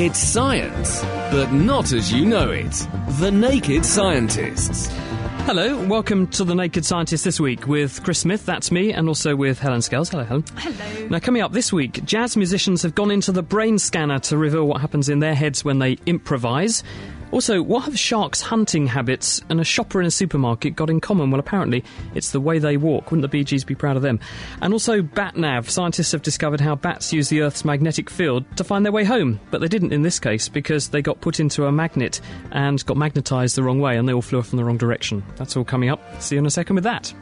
It's science, but not as you know it. The Naked Scientists. Hello, welcome to The Naked Scientist this week with Chris Smith, that's me, and also with Helen Scales. Hello, Helen. Hello. Now, coming up this week, jazz musicians have gone into the brain scanner to reveal what happens in their heads when they improvise. Also, what have sharks' hunting habits and a shopper in a supermarket got in common? Well, apparently, it's the way they walk. Wouldn't the Bee Gees be proud of them? And also, BatNav. Scientists have discovered how bats use the Earth's magnetic field to find their way home. But they didn't in this case because they got put into a magnet and got magnetised the wrong way and they all flew off in the wrong direction. That's all coming up. See you in a second with that.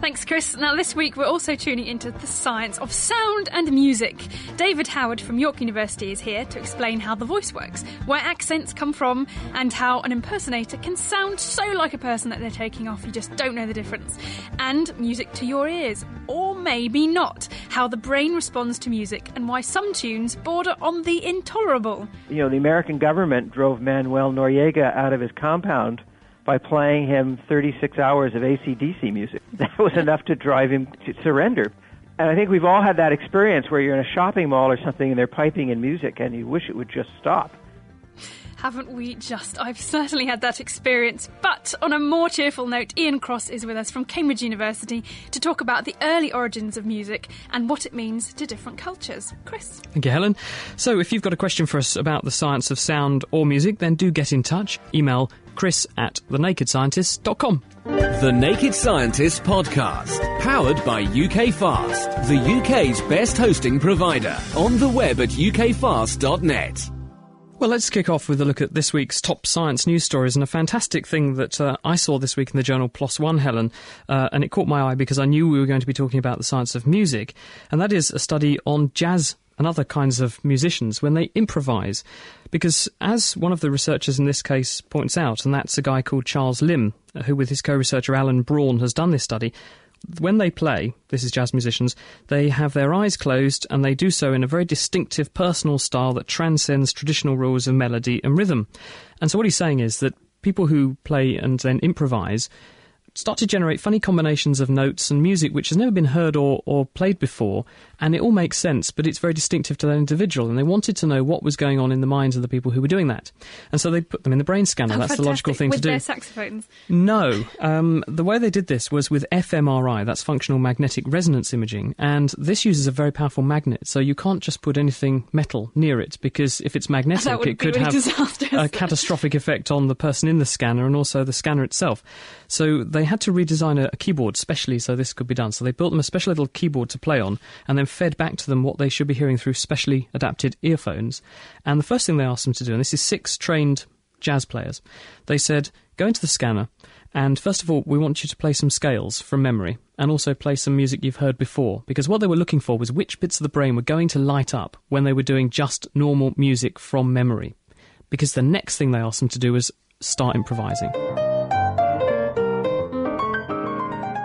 Thanks, Chris. Now, this week we're also tuning into the science of sound and music. David Howard from York University is here to explain how the voice works, where accents come from, and how an impersonator can sound so like a person that they're taking off you just don't know the difference. And music to your ears, or maybe not. How the brain responds to music, and why some tunes border on the intolerable. You know, the American government drove Manuel Noriega out of his compound by playing him 36 hours of ACDC music. That was enough to drive him to surrender. And I think we've all had that experience where you're in a shopping mall or something and they're piping in music and you wish it would just stop. Haven't we just? I've certainly had that experience. But on a more cheerful note, Ian Cross is with us from Cambridge University to talk about the early origins of music and what it means to different cultures. Chris. Thank you, Helen. So, if you've got a question for us about the science of sound or music, then do get in touch. Email chris at thenakedscientist.com. The Naked Scientists podcast, powered by UK Fast, the UK's best hosting provider. On the web at ukfast.net. Well, let's kick off with a look at this week's top science news stories and a fantastic thing that uh, I saw this week in the journal PLOS ONE, Helen, uh, and it caught my eye because I knew we were going to be talking about the science of music, and that is a study on jazz and other kinds of musicians when they improvise. Because, as one of the researchers in this case points out, and that's a guy called Charles Limb, who with his co researcher Allen Braun has done this study, when they play, this is jazz musicians, they have their eyes closed and they do so in a very distinctive personal style that transcends traditional rules of melody and rhythm. And so, what he's saying is that people who play and then improvise start to generate funny combinations of notes and music which has never been heard or, or played before, and it all makes sense, but it's very distinctive to that individual. And they wanted to know what was going on in the minds of the people who were doing that. And so they put them in the brain scanner. Oh, That's the logical thing with to do. their saxophones. No. Um, the way they did this was with fMRI, that's functional magnetic resonance imaging, and this uses a very powerful magnet, so you can't just put anything metal near it because if it's magnetic, it could really have disastrous. a catastrophic effect on the person in the scanner and also the scanner itself. So they had to redesign a, a keyboard specially so this could be done. So they built them a special little keyboard to play on and then fed back to them what they should be hearing through specially adapted earphones. And the first thing they asked them to do, and this is six trained jazz players, they said, go into the scanner and first of all, we want you to play some scales from memory and also play some music you've heard before. Because what they were looking for was which bits of the brain were going to light up when they were doing just normal music from memory. Because the next thing they asked them to do was start improvising.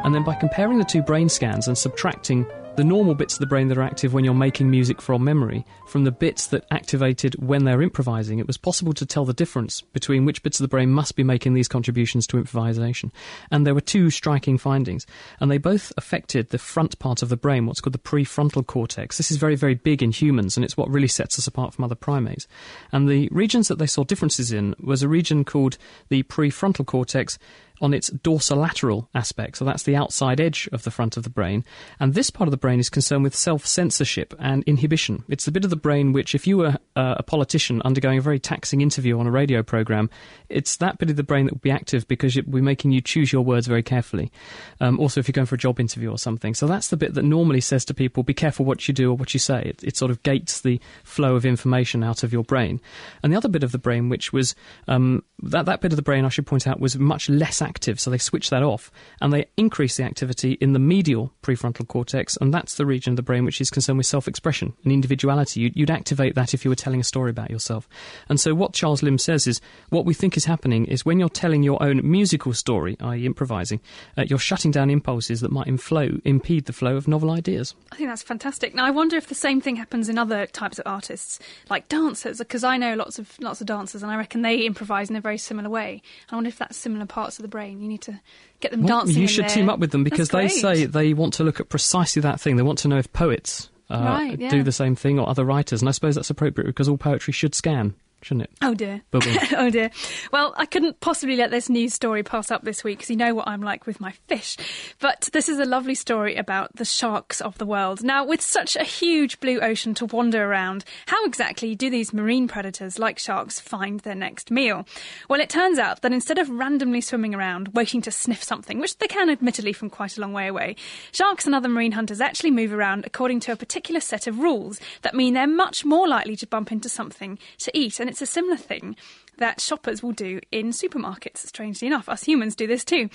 And then by comparing the two brain scans and subtracting the normal bits of the brain that are active when you're making music from memory from the bits that activated when they're improvising, it was possible to tell the difference between which bits of the brain must be making these contributions to improvisation. And there were two striking findings, and they both affected the front part of the brain, what's called the prefrontal cortex. This is very, very big in humans, and it's what really sets us apart from other primates. And the regions that they saw differences in was a region called the prefrontal cortex on its dorsolateral aspect. So that's the outside edge of the front of the brain. And this part of the brain is concerned with self censorship and inhibition. It's the bit of the brain which, if you were uh, a politician undergoing a very taxing interview on a radio program, it's that bit of the brain that will be active because it will be making you choose your words very carefully. Um, also, if you're going for a job interview or something. So that's the bit that normally says to people, be careful what you do or what you say. It, it sort of gates the flow of information out of your brain. And the other bit of the brain, which was um, that, that bit of the brain, I should point out, was much less active active, so they switch that off, and they increase the activity in the medial prefrontal cortex, and that's the region of the brain which is concerned with self expression and individuality. You'd, activate that if you were telling a story about yourself. And so, what Charles Limb says is what we think is happening is when you're telling your own musical story, i.e., improvising, uh, you're shutting down impulses that might inflow, impede the flow of novel ideas. I think that's fantastic. Now, I wonder if the same thing happens in other types of artists, like dancers, because I know lots of lots of dancers, and I reckon they improvise in a very similar way. I wonder if that's similar parts of the brain. You need to get them well, dancing. You should team up with them because they say they want to look at precisely that thing. They want to know if poets uh, right, yeah. do the same thing or other writers, and I suppose that's appropriate because all poetry should scan shouldn't it? Oh dear. oh dear. Well, I couldn't possibly let this news story pass up this week because you know what I'm like with my fish. But this is a lovely story about the sharks of the world. Now, with such a huge blue ocean to wander around, how exactly do these marine predators like sharks find their next meal? Well, it turns out that instead of randomly swimming around waiting to sniff something, which they can admittedly from quite a long way away, sharks and other marine hunters actually move around according to a particular set of rules that mean they're much more likely to bump into something to eat. And it's a similar thing that shoppers will do in supermarkets. Strangely enough, us humans do this too.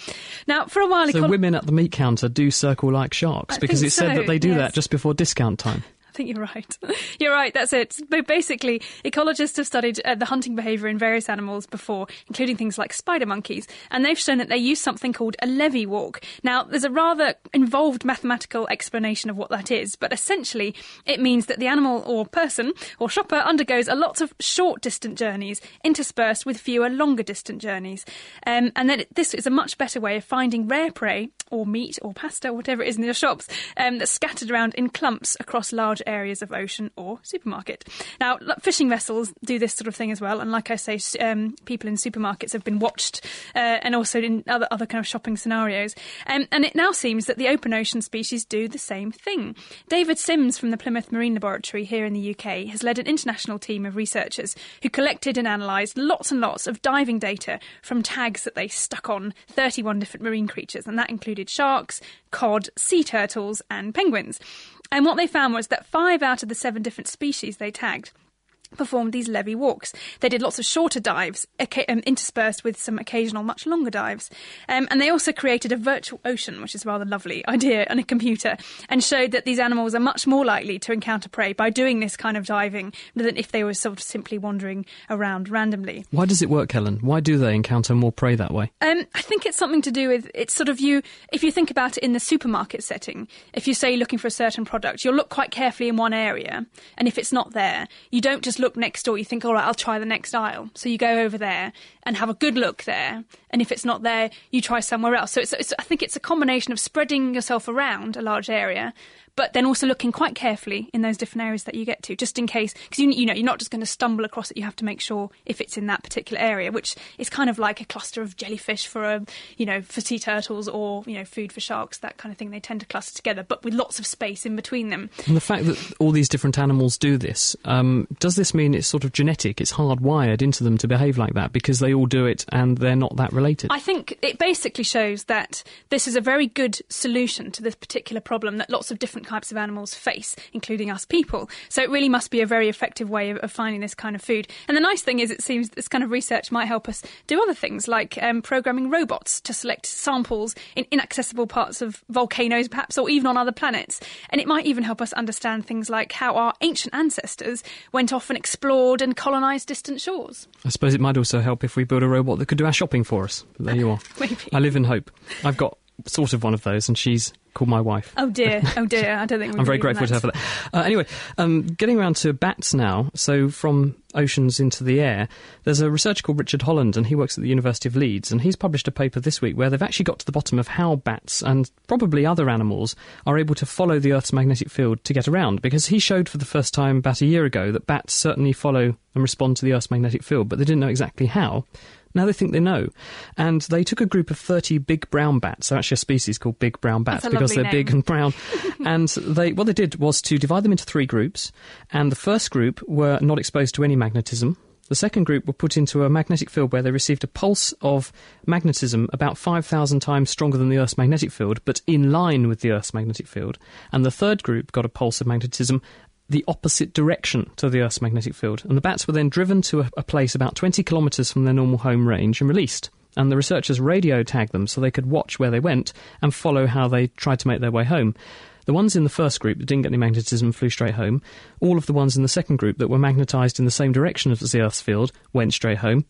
Now, for a while, so econ- women at the meat counter do circle like sharks I because it's so, said that they do yes. that just before discount time think you're right. you're right, that's it. But basically, ecologists have studied uh, the hunting behaviour in various animals before, including things like spider monkeys, and they've shown that they use something called a Lévy walk. Now, there's a rather involved mathematical explanation of what that is, but essentially, it means that the animal or person or shopper undergoes a lot of short distant journeys interspersed with fewer longer distant journeys. Um, and then this is a much better way of finding rare prey or meat or pasta, or whatever it is in your shops, um, that's scattered around in clumps across large areas of ocean or supermarket. Now, fishing vessels do this sort of thing as well, and like I say, um, people in supermarkets have been watched, uh, and also in other other kind of shopping scenarios. Um, and it now seems that the open ocean species do the same thing. David Sims from the Plymouth Marine Laboratory here in the UK has led an international team of researchers who collected and analysed lots and lots of diving data from tags that they stuck on 31 different marine creatures, and that included sharks, cod, sea turtles, and penguins. And what they found was that five out of the seven different species they tagged performed these Lévy walks. They did lots of shorter dives, um, interspersed with some occasional much longer dives. Um, and they also created a virtual ocean, which is a rather lovely idea, on a computer, and showed that these animals are much more likely to encounter prey by doing this kind of diving than if they were sort of simply wandering around randomly. Why does it work, Helen? Why do they encounter more prey that way? Um, I think it's something to do with it's sort of you. If you think about it in the supermarket setting, if you say looking for a certain product, you'll look quite carefully in one area, and if it's not there, you don't just look next door, you think, all right, I'll try the next aisle. So you go over there and have a good look there. And if it's not there, you try somewhere else. So it's, it's, I think it's a combination of spreading yourself around a large area but then also looking quite carefully in those different areas that you get to, just in case, because you, you know you're not just going to stumble across it. You have to make sure if it's in that particular area, which is kind of like a cluster of jellyfish for a, you know, for sea turtles or you know food for sharks, that kind of thing. They tend to cluster together, but with lots of space in between them. And the fact that all these different animals do this, um, does this mean it's sort of genetic? It's hardwired into them to behave like that because they all do it and they're not that related. I think it basically shows that this is a very good solution to this particular problem that lots of different types of animals face, including us people. So it really must be a very effective way of, of finding this kind of food. And the nice thing is, it seems this kind of research might help us do other things like um, programming robots to select samples in inaccessible parts of volcanoes, perhaps, or even on other planets. And it might even help us understand things like how our ancient ancestors went off and explored and colonised distant shores. I suppose it might also help if we build a robot that could do our shopping for us. But there you are. Maybe. I live in hope. I've got sort of one of those, and she's called my wife. Oh dear, oh dear. I don't think I'm very grateful to her for that. Uh, anyway, um, getting around to bats now. So from oceans into the air, there's a researcher called Richard Holland, and he works at the University of Leeds, and he's published a paper this week where they've actually got to the bottom of how bats and probably other animals are able to follow the Earth's magnetic field to get around. Because he showed for the first time about a year ago that bats certainly follow and respond to the Earth's magnetic field, but they didn't know exactly how. Now they think they know. And they took a group of 30 big brown bats. They're actually a species called big brown bats because they're name. big and brown. and they, what they did was to divide them into three groups. And the first group were not exposed to any magnetism. The second group were put into a magnetic field where they received a pulse of magnetism about 5,000 times stronger than the Earth's magnetic field, but in line with the Earth's magnetic field. And the third group got a pulse of magnetism the opposite direction to the Earth's magnetic field. And the bats were then driven to a, a place about 20 kilometres from their normal home range and released. and the researchers radio tagged them so they could watch where they went and follow how they tried to make their way home. The ones in the first group that didn't get any magnetism flew straight home. All of the ones in the second group that were magnetised in the same direction as the Earth's field went straight home.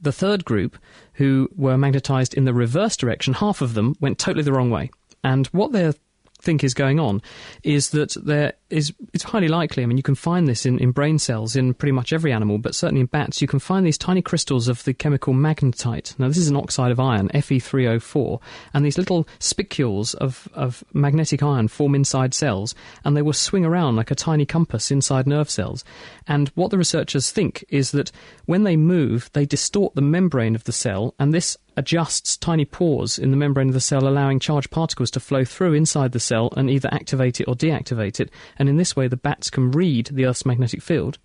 The third group, who were magnetised in the reverse direction, half of them went totally the wrong way. And what they're think is going on is that there is it's highly likely. I mean, you can find this in, in brain cells in pretty much every animal, but certainly in bats, you can find these tiny crystals of the chemical magnetite. Now, this is an oxide of iron, Fe3O4, and these little spicules of, of magnetic iron form inside cells, and they will swing around like a tiny compass inside nerve cells. And what the researchers think is that when they move, they distort the membrane of the cell, and this adjusts tiny pores in the membrane of the cell, allowing charged particles to flow through inside the cell and either activate it or deactivate it. And in this way, the bats can read the Earth's magnetic field.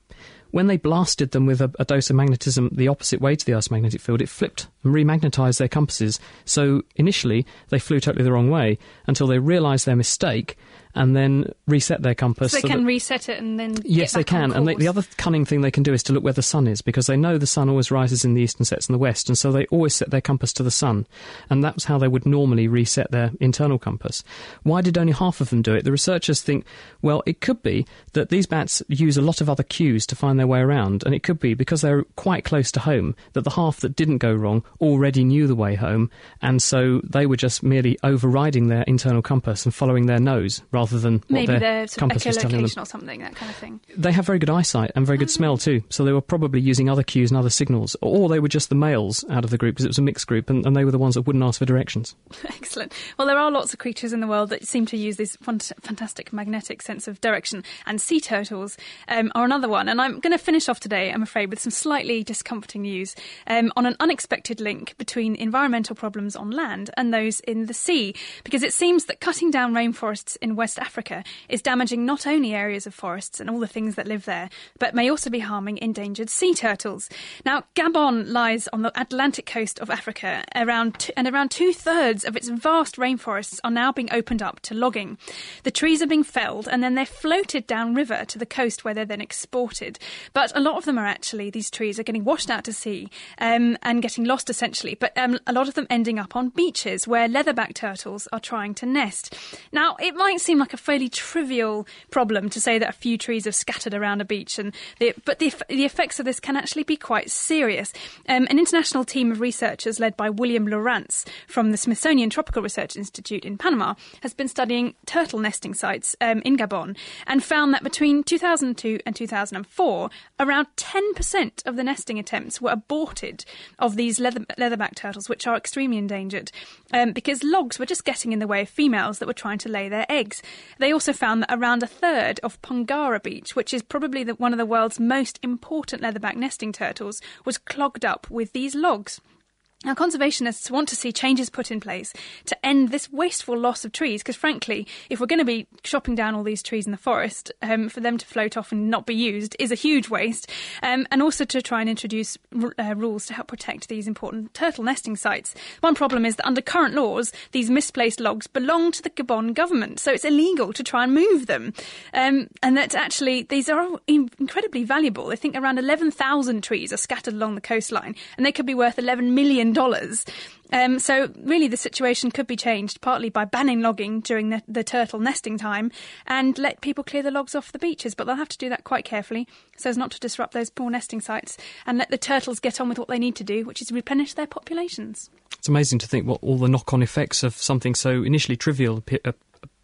When they blasted them with a, a dose of magnetism the opposite way to the Earth's magnetic field, it flipped and remagnetized their compasses. So initially, they flew totally the wrong way until they realized their mistake and then reset their compass. So they so can reset it and then. Yes, they can. And they, the other cunning thing they can do is to look where the sun is because they know the sun always rises in the east and sets in the west, and so they always set their compass to the sun. And that's how they would normally reset their internal compass. Why did only half of them do it? The researchers think, well, it could be that these bats use a lot of other cues to find their way around, and it could be because they're quite close to home that the half that didn't go wrong already knew the way home, and so they were just merely overriding their internal compass and following their nose rather rather than maybe what their compass was telling them. or something, that kind of thing. They have very good eyesight and very good smell oh. too, so they were probably using other cues and other signals, or they were just the males out of the group because it was a mixed group, and, and they were the ones that wouldn't ask for directions. Excellent. Well, there are lots of creatures in the world that seem to use this fantastic magnetic sense of direction, and sea turtles um, are another one. And I'm going to finish off today, I'm afraid, with some slightly discomforting news um, on an unexpected link between environmental problems on land and those in the sea, because it seems that cutting down rainforests in West Africa is damaging not only areas of forests and all the things that live there, but may also be harming endangered sea turtles. Now, Gabon lies on the Atlantic coast of Africa, around t- and around two thirds of its vast rainforests are now being opened up to logging. The trees are being felled and then they're floated downriver to the coast where they're then exported. But a lot of them are actually, these trees are getting washed out to sea um, and getting lost essentially, but um, a lot of them ending up on beaches where leatherback turtles are trying to nest. Now, it might seem like like a fairly trivial problem to say that a few trees have scattered around a beach, and the, but the, the effects of this can actually be quite serious. Um, an international team of researchers led by William Laurance from the Smithsonian Tropical Research Institute in Panama has been studying turtle nesting sites um, in Gabon and found that between 2002 and 2004, around 10% of the nesting attempts were aborted of these leather, leatherback turtles, which are extremely endangered, um, because logs were just getting in the way of females that were trying to lay their eggs. They also found that around a third of Pongara Beach, which is probably the, one of the world's most important leatherback nesting turtles, was clogged up with these logs. Now, conservationists want to see changes put in place to end this wasteful loss of trees, because frankly, if we're going to be chopping down all these trees in the forest, um, for them to float off and not be used is a huge waste, um, and also to try and introduce uh, rules to help protect these important turtle nesting sites. One problem is that under current laws, these misplaced logs belong to the Gabon government, so it's illegal to try and move them. Um, and that actually, these are incredibly valuable. I think around 11,000 trees are scattered along the coastline, and they could be worth 11 million dollars. Um, so really, the situation could be changed partly by banning logging during the, the, turtle nesting time and let people clear the logs off the beaches. But they'll have to do that quite carefully so as not to disrupt those poor nesting sites and let the turtles get on with what they need to do, which is replenish their populations. It's amazing to think what all the knock-on effects of something so initially trivial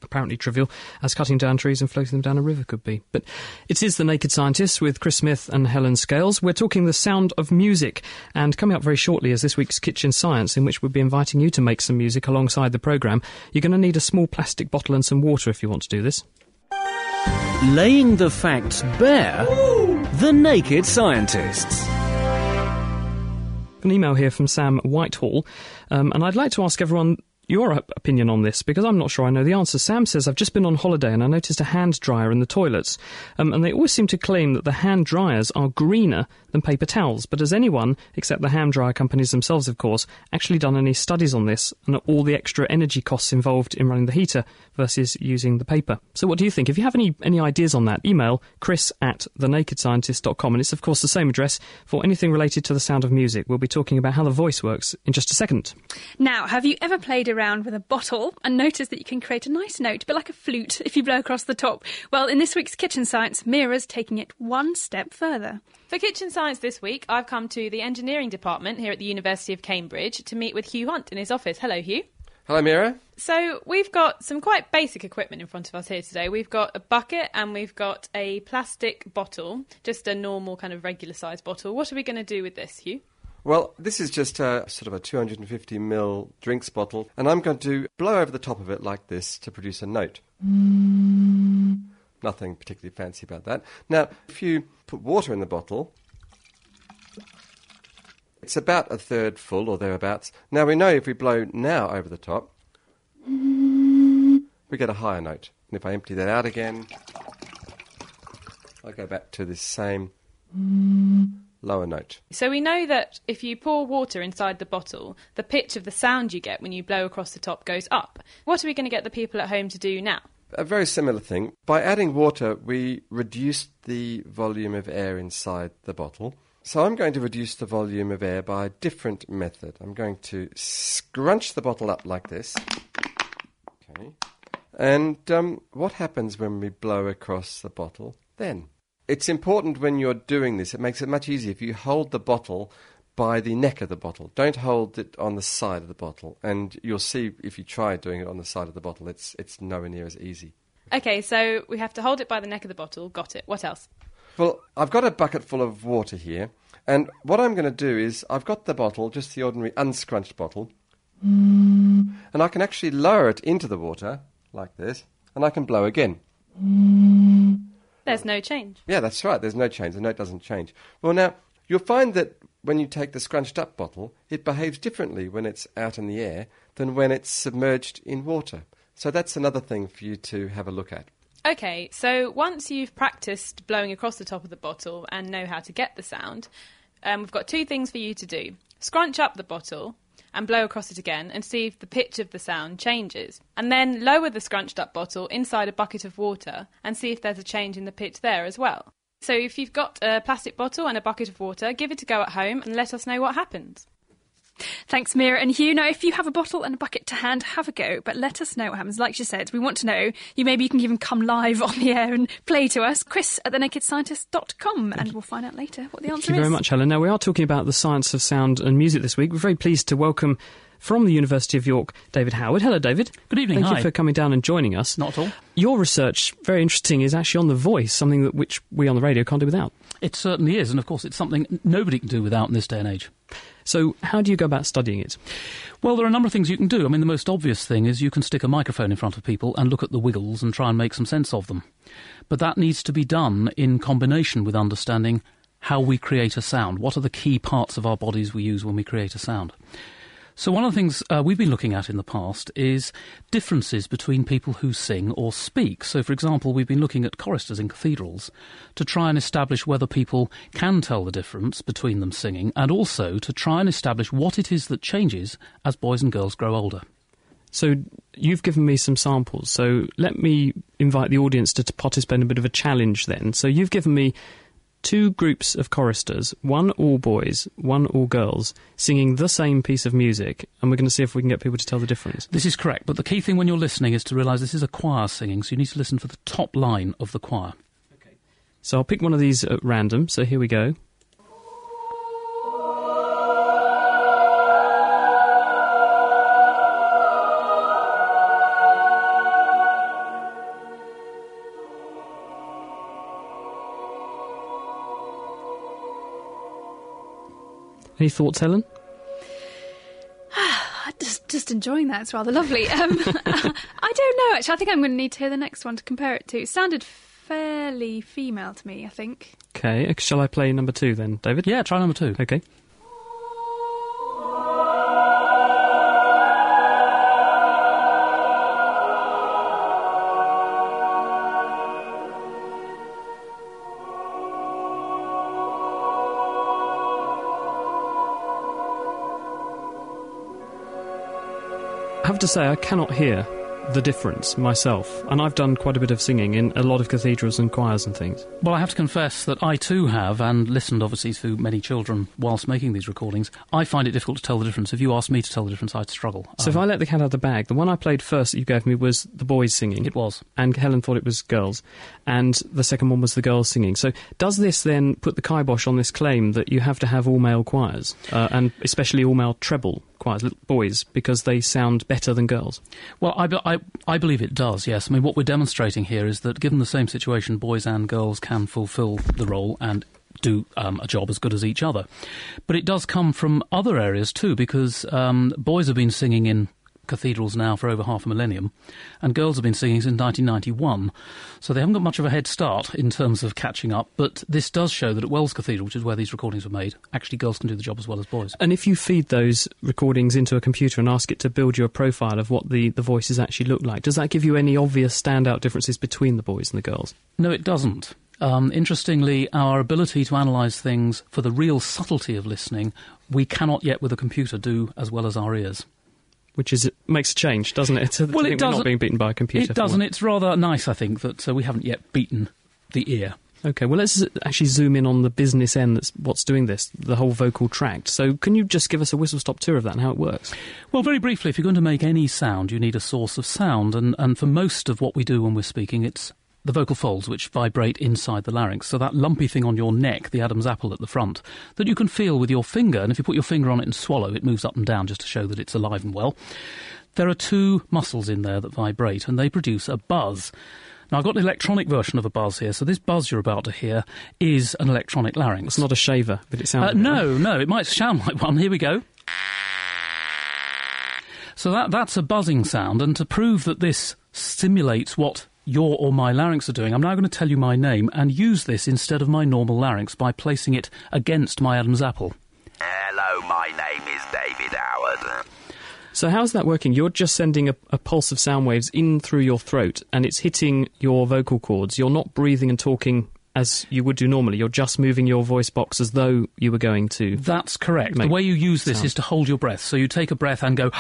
apparently trivial as cutting down trees and floating them down a river could be. But it is The Naked Scientists with Chris Smith and Helen Scales. We're talking the sound of music, and coming up very shortly is this week's Kitchen Science, in which we'll be inviting you to make some music alongside the programme. You're going to need a small plastic bottle and some water if you want to do this. Laying the facts bare, The Naked Scientists. An email here from Sam Whitehall, um, and I'd like to ask everyone your opinion on this because I'm not sure I know the answer. Sam says, I've just been on holiday and I noticed a hand dryer in the toilets. Um, and they always seem to claim that the hand dryers are greener than paper towels. But has anyone, except the hand dryer companies themselves, of course, actually done any studies on this and all the extra energy costs involved in running the heater versus using the paper? So what do you think? If you have any, any ideas on that, email chris at thenakedscientist.com. And it's, of course, the same address for anything related to the sound of music. We'll be talking about how the voice works in just a second. Now, have you ever played around with a bottle and noticed that you can create a nice note, but like a flute, if you blow across the top? Well, in this week's Kitchen Science, Meera's taking it one step further. For Kitchen Science this week, I've come to the engineering department here at the University of Cambridge to meet with Hugh Hunt in his office. Hello, Hugh. Hello, Meera. So, we've got some quite basic equipment in front of us here today. We've got a bucket and we've got a plastic bottle, just a normal kind of regular size bottle. What are we going to do with this, Hugh? Well, this is just a sort of a 250 ml drinks bottle, and I'm going to blow over the top of it like this to produce a note. Nothing particularly fancy about that. Now, if you put water in the bottle, it's about a third full or thereabouts. Now, we know if we blow now over the top, we get a higher note. And if I empty that out again, I go back to this same lower note. So, we know that if you pour water inside the bottle, the pitch of the sound you get when you blow across the top goes up. What are we going to get the people at home to do now? A very similar thing. By adding water, we reduced the volume of air inside the bottle. So I'm going to reduce the volume of air by a different method. I'm going to scrunch the bottle up like this. Okay. And um, what happens when we blow across the bottle then? It's important when you're doing this, it makes it much easier if you hold the bottle by the neck of the bottle. Don't hold it on the side of the bottle. And you'll see if you try doing it on the side of the bottle, it's, it's nowhere near as easy. Okay, so we have to hold it by the neck of the bottle. Got it. What else? Well, I've got a bucket full of water here, and what I'm going to do is I've got the bottle, just the ordinary unscrunched bottle, and I can actually lower it into the water like this, and I can blow again. There's no change. Yeah, that's right. There's no change. The note doesn't change. Well, now you'll find that when you take the scrunched up bottle, it behaves differently when it's out in the air than when it's submerged in water. So that's another thing for you to have a look at. Okay, so once you've practiced blowing across the top of the bottle and know how to get the sound, um, we've got two things for you to do. Scrunch up the bottle and blow across it again and see if the pitch of the sound changes. And then lower the scrunched up bottle inside a bucket of water and see if there's a change in the pitch there as well. So if you've got a plastic bottle and a bucket of water, give it a go at home and let us know what happens. Thanks, Meera and Hugh. Now, if you have a bottle and a bucket to hand, have a go, but let us know what happens. Like she said, we want to know. You maybe you can even come live on the air and play to us. Chris at thenakedscientist.com, and we'll find out later what the answer is. Thank you very much, Helen. Now, we are talking about the science of sound and music this week. We're very pleased to welcome from the University of York, David Howard. Hello, David. Good evening, Thank hi. you for coming down and joining us. Not at all. Your research, very interesting, is actually on the voice, something that which we on the radio can't do without. It certainly is, and of course, it's something nobody can do without in this day and age. So, how do you go about studying it? Well, there are a number of things you can do. I mean, the most obvious thing is you can stick a microphone in front of people and look at the wiggles and try and make some sense of them. But that needs to be done in combination with understanding how we create a sound. What are the key parts of our bodies we use when we create a sound? So, one of the things uh, we've been looking at in the past is differences between people who sing or speak. So, for example, we've been looking at choristers in cathedrals to try and establish whether people can tell the difference between them singing and also to try and establish what it is that changes as boys and girls grow older. So, you've given me some samples. So, let me invite the audience to, to participate in a bit of a challenge then. So, you've given me two groups of choristers, one all boys, one all girls, singing the same piece of music, and we're going to see if we can get people to tell the difference. This is correct, but the key thing when you're listening is to realise this is a choir singing, so you need to listen for the top line of the choir. Okay. So, I'll pick one of these at random. So, here we go. Any thoughts, Helen? Just, just enjoying that. It's rather lovely. Um, I don't know, actually. I think I'm going to need to hear the next one to compare it to. It sounded fairly female to me, I think. Okay, shall I play number two then, David? Yeah, try number two. Okay. To say I cannot hear the difference myself, and I've done quite a bit of singing in a lot of cathedrals and choirs and things. Well, I have to confess that I too have, and listened obviously to many children whilst making these recordings. I find it difficult to tell the difference. If you asked me to tell the difference, I'd struggle. So if Um, I let the cat out of the bag, the one I played first that you gave me was the boys singing. It was. And Helen thought it was girls. And the second one was the girls singing. So does this then put the kibosh on this claim that you have to have all male choirs, uh, and especially all male treble choirs, little boys, because they sound better than girls? Well, I, be- I, I believe it does, yes. I mean, what we're demonstrating here is that given the same situation, boys and girls can fulfil the role and do um, a job as good as each other. But it does come from other areas too, because um, boys have been singing in cathedrals now for over half a millennium, and girls have been singing since 1991. So they haven't got much of a head start in terms of catching up, but this does show that at Wells Cathedral, which is where these recordings were made, actually girls can do the job as well as boys. And if you feed those recordings into a computer and ask it to build you a profile of what the, the voices actually look like, does that give you any obvious standout differences between the boys and the girls? No, it doesn't. Um, interestingly, our ability to analyse things for the real subtlety of listening, we cannot yet with a computer do as well as our ears. Which is it makes a change, doesn't it? To, to Well, it doesn't- not being beaten by a computer. It doesn't. It's rather nice, I think, that uh, we haven't yet beaten the ear. Okay, well, let's actually zoom in on the business end that's what's doing this, the whole vocal tract. So, can you just give us a whistle stop tour of that and how it works? Well, very briefly, if you're going to make any sound, you need a source of sound, and, and for most of what we do when we're speaking, it's the vocal folds which vibrate inside the larynx. So that lumpy thing on your neck, the Adam's apple at the front, that you can feel with your finger, and if you put your finger on it and swallow, it moves up and down just to show that it's alive and well. There are two muscles in there that vibrate, and they produce a buzz. Now, I've got an electronic version of a buzz here, so this buzz you're about to hear is an electronic larynx. It's not a shaver, but it sounds. Uh, no, no, it might sound like one. Here we go. So that that's a buzzing sound, and to prove that this stimulates what your or my larynx are doing, I'm now going to tell you my name and use this instead of my normal larynx by placing it against my Adam's apple. Hello, my name is David Howard. So, how's that working? You're just sending a, a pulse of sound waves in through your throat, and it's hitting your vocal cords. You're not breathing and talking as you would do normally. You're just moving your voice box as though you were going to. That's correct. The way you use this sound. is to hold your breath. So you take a breath and go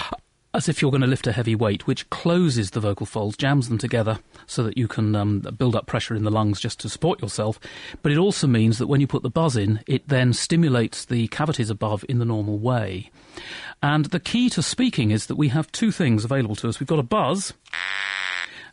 as if you're going to lift a heavy weight, which closes the vocal folds, jams them together so that you can um, build up pressure in the lungs just to support yourself. But it also means that when you put the buzz in, it then stimulates the cavities above in the normal way. And the key to speaking is that we have two things available to us. We've got a buzz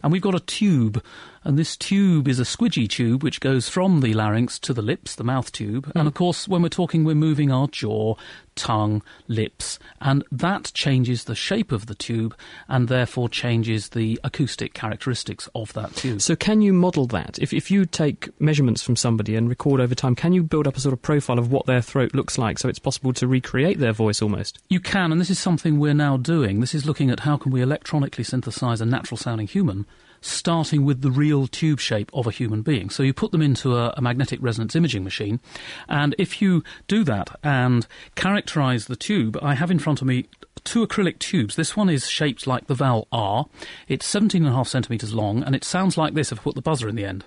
and we've got a tube. And this tube is a squidgy tube which goes from the larynx to the lips, the mouth tube. And hmm. of course, when we're talking, we're moving our jaw, tongue, lips, and that changes the shape of the tube and therefore changes the acoustic characteristics of that tube. So, can you model that? If, if you take measurements from somebody and record over time, can you build up a sort of profile of what their throat looks like so it's possible to recreate their voice almost? You can, and this is something we're now doing. This is looking at how can we electronically synthesize a natural sounding human, starting with the real tube shape of a human being. So you put them into a, a magnetic resonance imaging machine, and if you do that and characterize the tube, I have in front of me two acrylic tubes. This one is shaped like the vowel R. It's 17 and a half centimeters long, and it sounds like this if I put the buzzer in the end.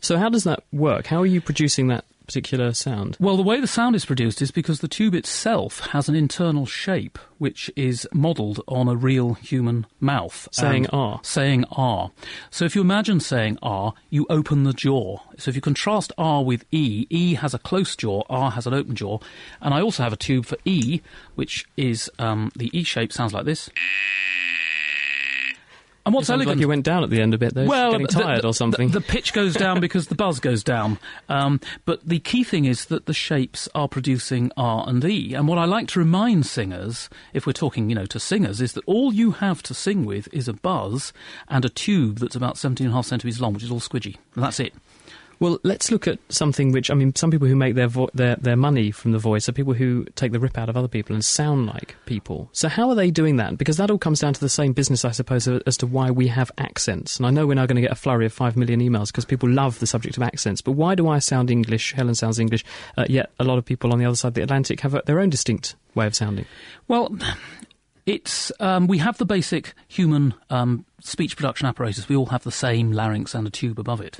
So, how does that work? How are you producing that particular sound? Well, the way the sound is produced is because the tube itself has an internal shape which is modelled on a real human mouth. Saying R. Saying R. So if you imagine saying R, you open the jaw. So if you contrast R with E, E has a close jaw, R has an open jaw. And I also have a tube for E, which is um, the E shape sounds like this. And what's elegant? like you went down at the end a bit there. well, getting the- tired the, or something. The, the pitch goes down because the buzz goes down. Um, but the key thing is that the shapes are producing R and E. And what I like to remind singers, if we're talking, you know, to singers, is that all you have to sing with is a buzz and a tube that's about 17 and a half centimetres long, which is all squidgy. And that's it. Well, let's look at something which I mean, some people who make their vo- their their money from the voice are people who take the rip out of other people and sound like people. So how are they doing that? Because that all comes down to the same business, I suppose, as to why we have accents. And I know we're now going to get a flurry of five million emails because people love the subject of accents. But why do I sound English? Helen sounds English. Uh, yet a lot of people on the other side of the Atlantic have a, their own distinct way of sounding. Well, It's um, we have the basic human um, speech production apparatus. We all have the same larynx and a tube above it,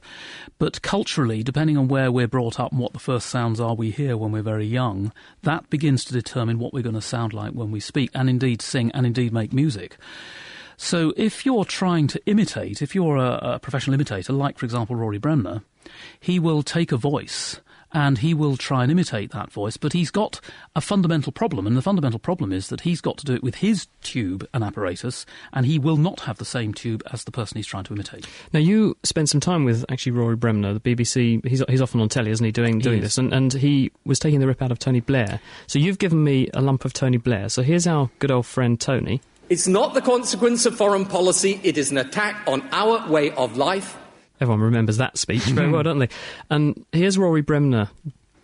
but culturally, depending on where we're brought up and what the first sounds are we hear when we're very young, that begins to determine what we're going to sound like when we speak, and indeed sing, and indeed make music. So, if you're trying to imitate, if you're a, a professional imitator, like for example Rory Bremner, he will take a voice and he will try and imitate that voice, but he's got a fundamental problem, and the fundamental problem is that he's got to do it with his tube and apparatus, and he will not have the same tube as the person he's trying to imitate. Now, you spent some time with actually Rory Bremner, the BBC. He's, he's often on telly, isn't he, doing, doing He this? And, and he was taking the rip out of Tony Blair. So you've given me a lump of Tony Blair. So here's our good old friend Tony. It's not the consequence of foreign policy, it is an attack on our way of life. Everyone remembers that speech very well, don't they? And here's Rory Bremner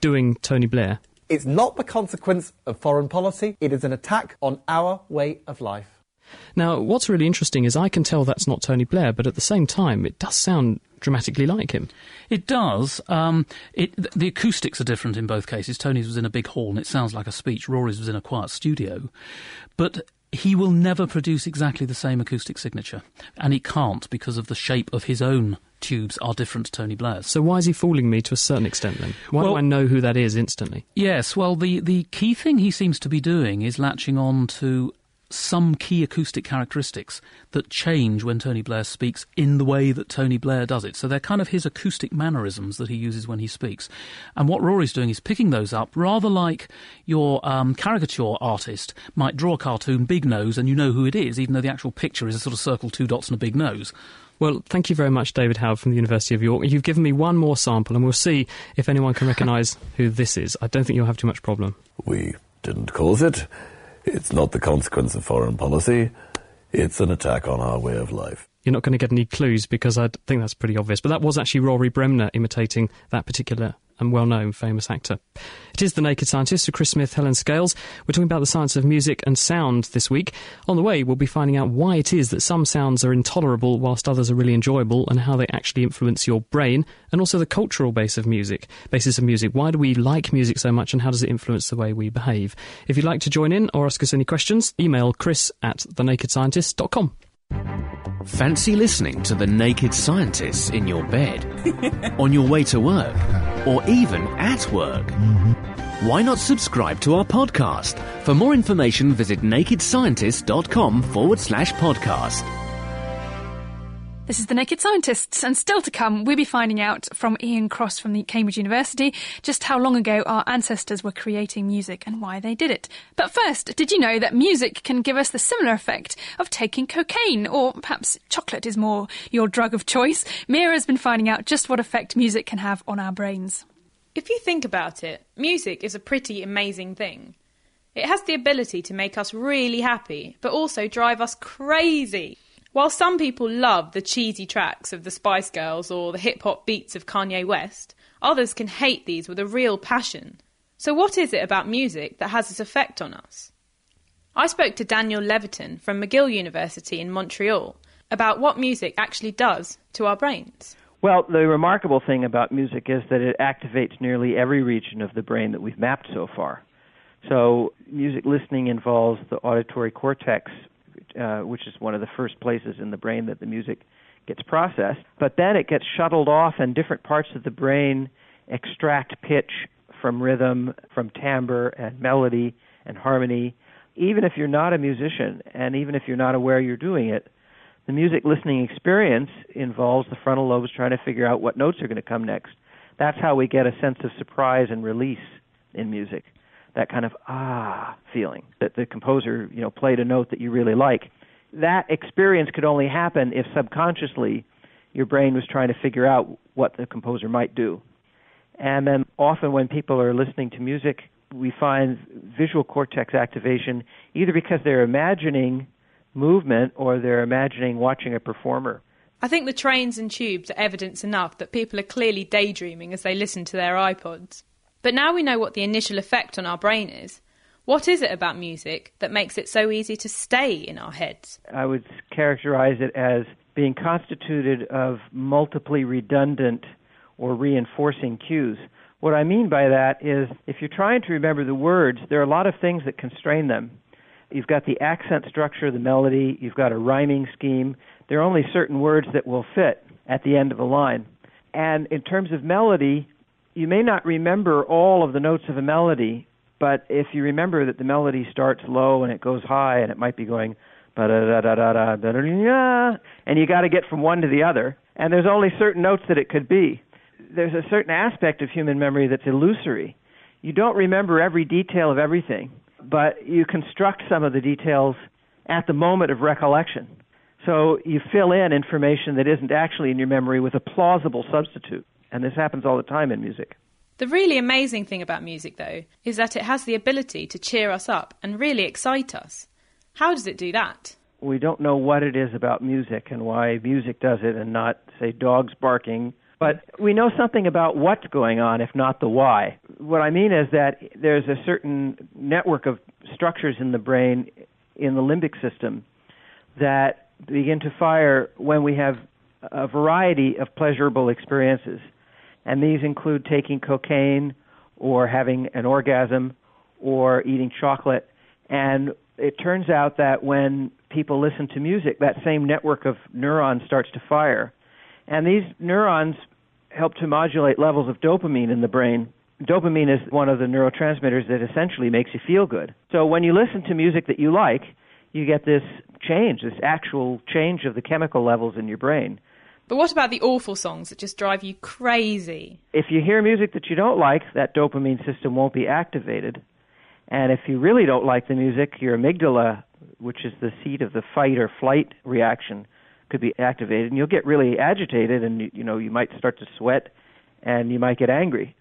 doing Tony Blair. It's not the consequence of foreign policy, it is an attack on our way of life. Now, what's really interesting is I can tell that's not Tony Blair, but at the same time, it does sound dramatically like him. It does. Um, it, the acoustics are different in both cases. Tony's was in a big hall and it sounds like a speech. Rory's was in a quiet studio. But he will never produce exactly the same acoustic signature. And he can't because of the shape of his own tubes are different to Tony Blair's. So why is he fooling me to a certain extent then? Why do I know who that is instantly? Yes, well, the, the key thing he seems to be doing is latching on to some key acoustic characteristics that change when Tony Blair speaks in the way that Tony Blair does it. So they're kind of his acoustic mannerisms that he uses when he speaks. And what Rory's doing is picking those up, rather like your um, caricature artist might draw a cartoon, big nose, and you know who it is, even though the actual picture is a sort of circle, two dots, and a big nose. Well, thank you very much, David Howard from the University of York. You've given me one more sample, and we'll see if anyone can recognise who this is. I don't think you'll have too much problem. We didn't cause it. It's not the consequence of foreign policy. It's an attack on our way of life. You're not going to get any clues because I think that's pretty obvious. But that was actually Rory Bremner imitating that particular and well known famous actor. It is The Naked Scientist with Chris Smith, Helen Scales. We're talking about the science of music and sound this week. On the way, we'll be finding out why it is that some sounds are intolerable whilst others are really enjoyable and how they actually influence your brain and also the cultural base of music, basis of music. Why do we like music so much and how does it influence the way we behave? If you'd like to join in or ask us any questions, email chris at thenakedscientist.com. Fancy listening to The Naked Scientists in your bed, on your way to work, or even at work? Mm-hmm. Why not subscribe to our podcast? For more information, visit nakedscientist.com forward slash podcast. This is The Naked Scientists, and still to come, we'll be finding out from Ian Cross from the Cambridge University just how long ago our ancestors were creating music and why they did it. But first, did you know that music can give us the similar effect of taking cocaine, or perhaps chocolate is more your drug of choice? Meera has been finding out just what effect music can have on our brains. If you think about it, music is a pretty amazing thing. It has the ability to make us really happy, but also drive us crazy. While some people love the cheesy tracks of the Spice Girls or the hip hop beats of Kanye West, others can hate these with a real passion. So, what is it about music that has this effect on us? I spoke to Daniel Levitin from McGill University in Montreal about what music actually does to our brains. Well, the remarkable thing about music is that it activates nearly every region of the brain that we've mapped so far. So, music listening involves the auditory cortex, uh, which is one of the first places in the brain that the music gets processed. But then it gets shuttled off, and different parts of the brain extract pitch from rhythm, from timbre and melody and harmony. Even if you're not a musician, and even if you're not aware you're doing it, the music listening experience involves the frontal lobes trying to figure out what notes are going to come next. That's how we get a sense of surprise and release in music. That kind of ah feeling that the composer, you know, played a note that you really like. That experience could only happen if subconsciously your brain was trying to figure out what the composer might do. And then often when people are listening to music, we find visual cortex activation either because they're imagining movement or they're imagining watching a performer. I think the trains and tubes are evidence enough that people are clearly daydreaming as they listen to their iPods. But now we know what the initial effect on our brain is. What is it about music that makes it so easy to stay in our heads? I would characterize it as being constituted of multiply redundant or reinforcing cues. What I mean by that is if you're trying to remember the words, there are a lot of things that constrain them. You've got the accent structure, the melody, you've got a rhyming scheme. There are only certain words that will fit at the end of a line. And in terms of melody, you may not remember all of the notes of a melody, but if you remember that the melody starts low and it goes high and it might be going and you got to get from one to the other, and there's only certain notes that it could be. There's a certain aspect of human memory that's illusory. You don't remember every detail of everything, but you construct some of the details at the moment of recollection. So you fill in information that isn't actually in your memory with a plausible substitute. And this happens all the time in music. The really amazing thing about music, though, is that it has the ability to cheer us up and really excite us. How does it do that? We don't know what it is about music and why music does it and not, say, dogs barking. But we know something about what's going on, if not the why. What I mean is that there's a certain network of structures in the brain, in the limbic system, that begin to fire when we have a variety of pleasurable experiences. And these include taking cocaine or having an orgasm or eating chocolate. And it turns out that when people listen to music, that same network of neurons starts to fire. And these neurons help to modulate levels of dopamine in the brain. Dopamine is one of the neurotransmitters that essentially makes you feel good. So when you listen to music that you like, you get this change, this actual change of the chemical levels in your brain. But what about the awful songs that just drive you crazy? If you hear music that you don't like, that dopamine system won't be activated. And if you really don't like the music, your amygdala, which is the seat of the fight or flight reaction, could be activated, and you'll get really agitated, and you, know you might start to sweat, and you might get angry.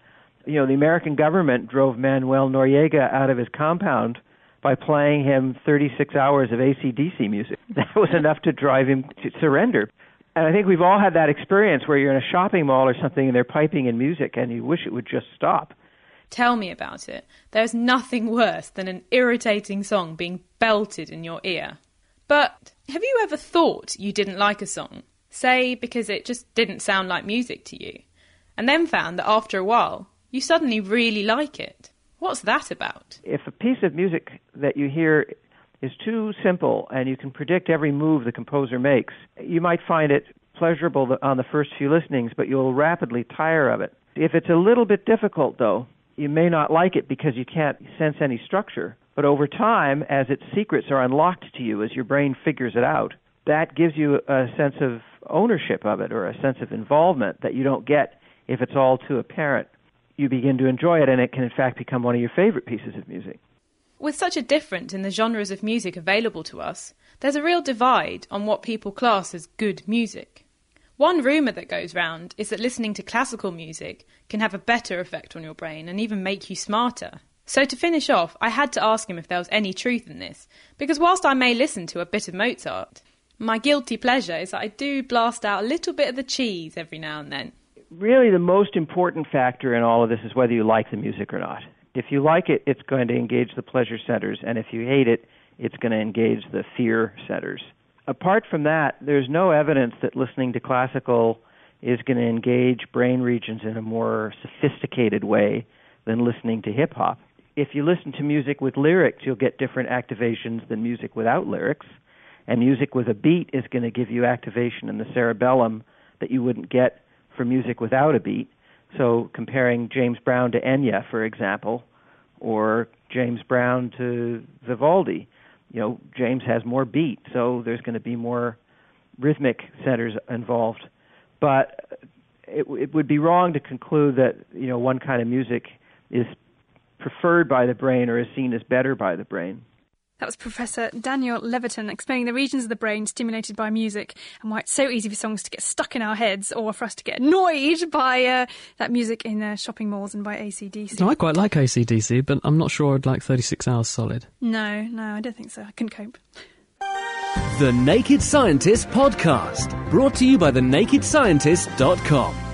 You know, the American government drove Manuel Noriega out of his compound by playing him 36 hours of ACDC music. That was enough to drive him to surrender. And I think we've all had that experience where you're in a shopping mall or something and they're piping in music and you wish it would just stop. Tell me about it. There's nothing worse than an irritating song being belted in your ear. But have you ever thought you didn't like a song? Say, because it just didn't sound like music to you, and then found that after a while, you suddenly really like it? What's that about? If a piece of music that you hear is too simple and you can predict every move the composer makes, you might find it pleasurable on the first few listenings, but you'll rapidly tire of it. If it's a little bit difficult, though, you may not like it because you can't sense any structure. But over time, as its secrets are unlocked to you, as your brain figures it out, that gives you a sense of ownership of it or a sense of involvement that you don't get if it's all too apparent. You begin to enjoy it, and it can, in fact, become one of your favorite pieces of music. With such a difference in the genres of music available to us, there's a real divide on what people class as good music. One rumour that goes round is that listening to classical music can have a better effect on your brain and even make you smarter. So, to finish off, I had to ask him if there was any truth in this, because whilst I may listen to a bit of Mozart, my guilty pleasure is that I do blast out a little bit of the cheese every now and then. Really, the most important factor in all of this is whether you like the music or not. If you like it, it's going to engage the pleasure centers, and if you hate it, it's going to engage the fear centers apart from that, there's no evidence that listening to classical is going to engage brain regions in a more sophisticated way than listening to hip hop. If you listen to music with lyrics, you'll get different activations than music without lyrics. And music with a beat is going to give you activation in the cerebellum that you wouldn't get for music without a beat. So comparing James Brown to Enya, for example, or James Brown to Vivaldi, you know James has more beat, so there's going to be more rhythmic centers involved. But it, it would be wrong to conclude that you know one kind of music is preferred by the brain or is seen as better by the brain. That was Professor Daniel Levitin explaining the regions of the brain stimulated by music and why it's so easy for songs to get stuck in our heads or for us to get annoyed by uh, that music in uh, shopping malls and by ACDC. No, I quite like ACDC, but I'm not sure I'd like 36 hours solid. No, no, I don't think so. I couldn't cope. The Naked Scientist Podcast, brought to you by thenakedscientist.com.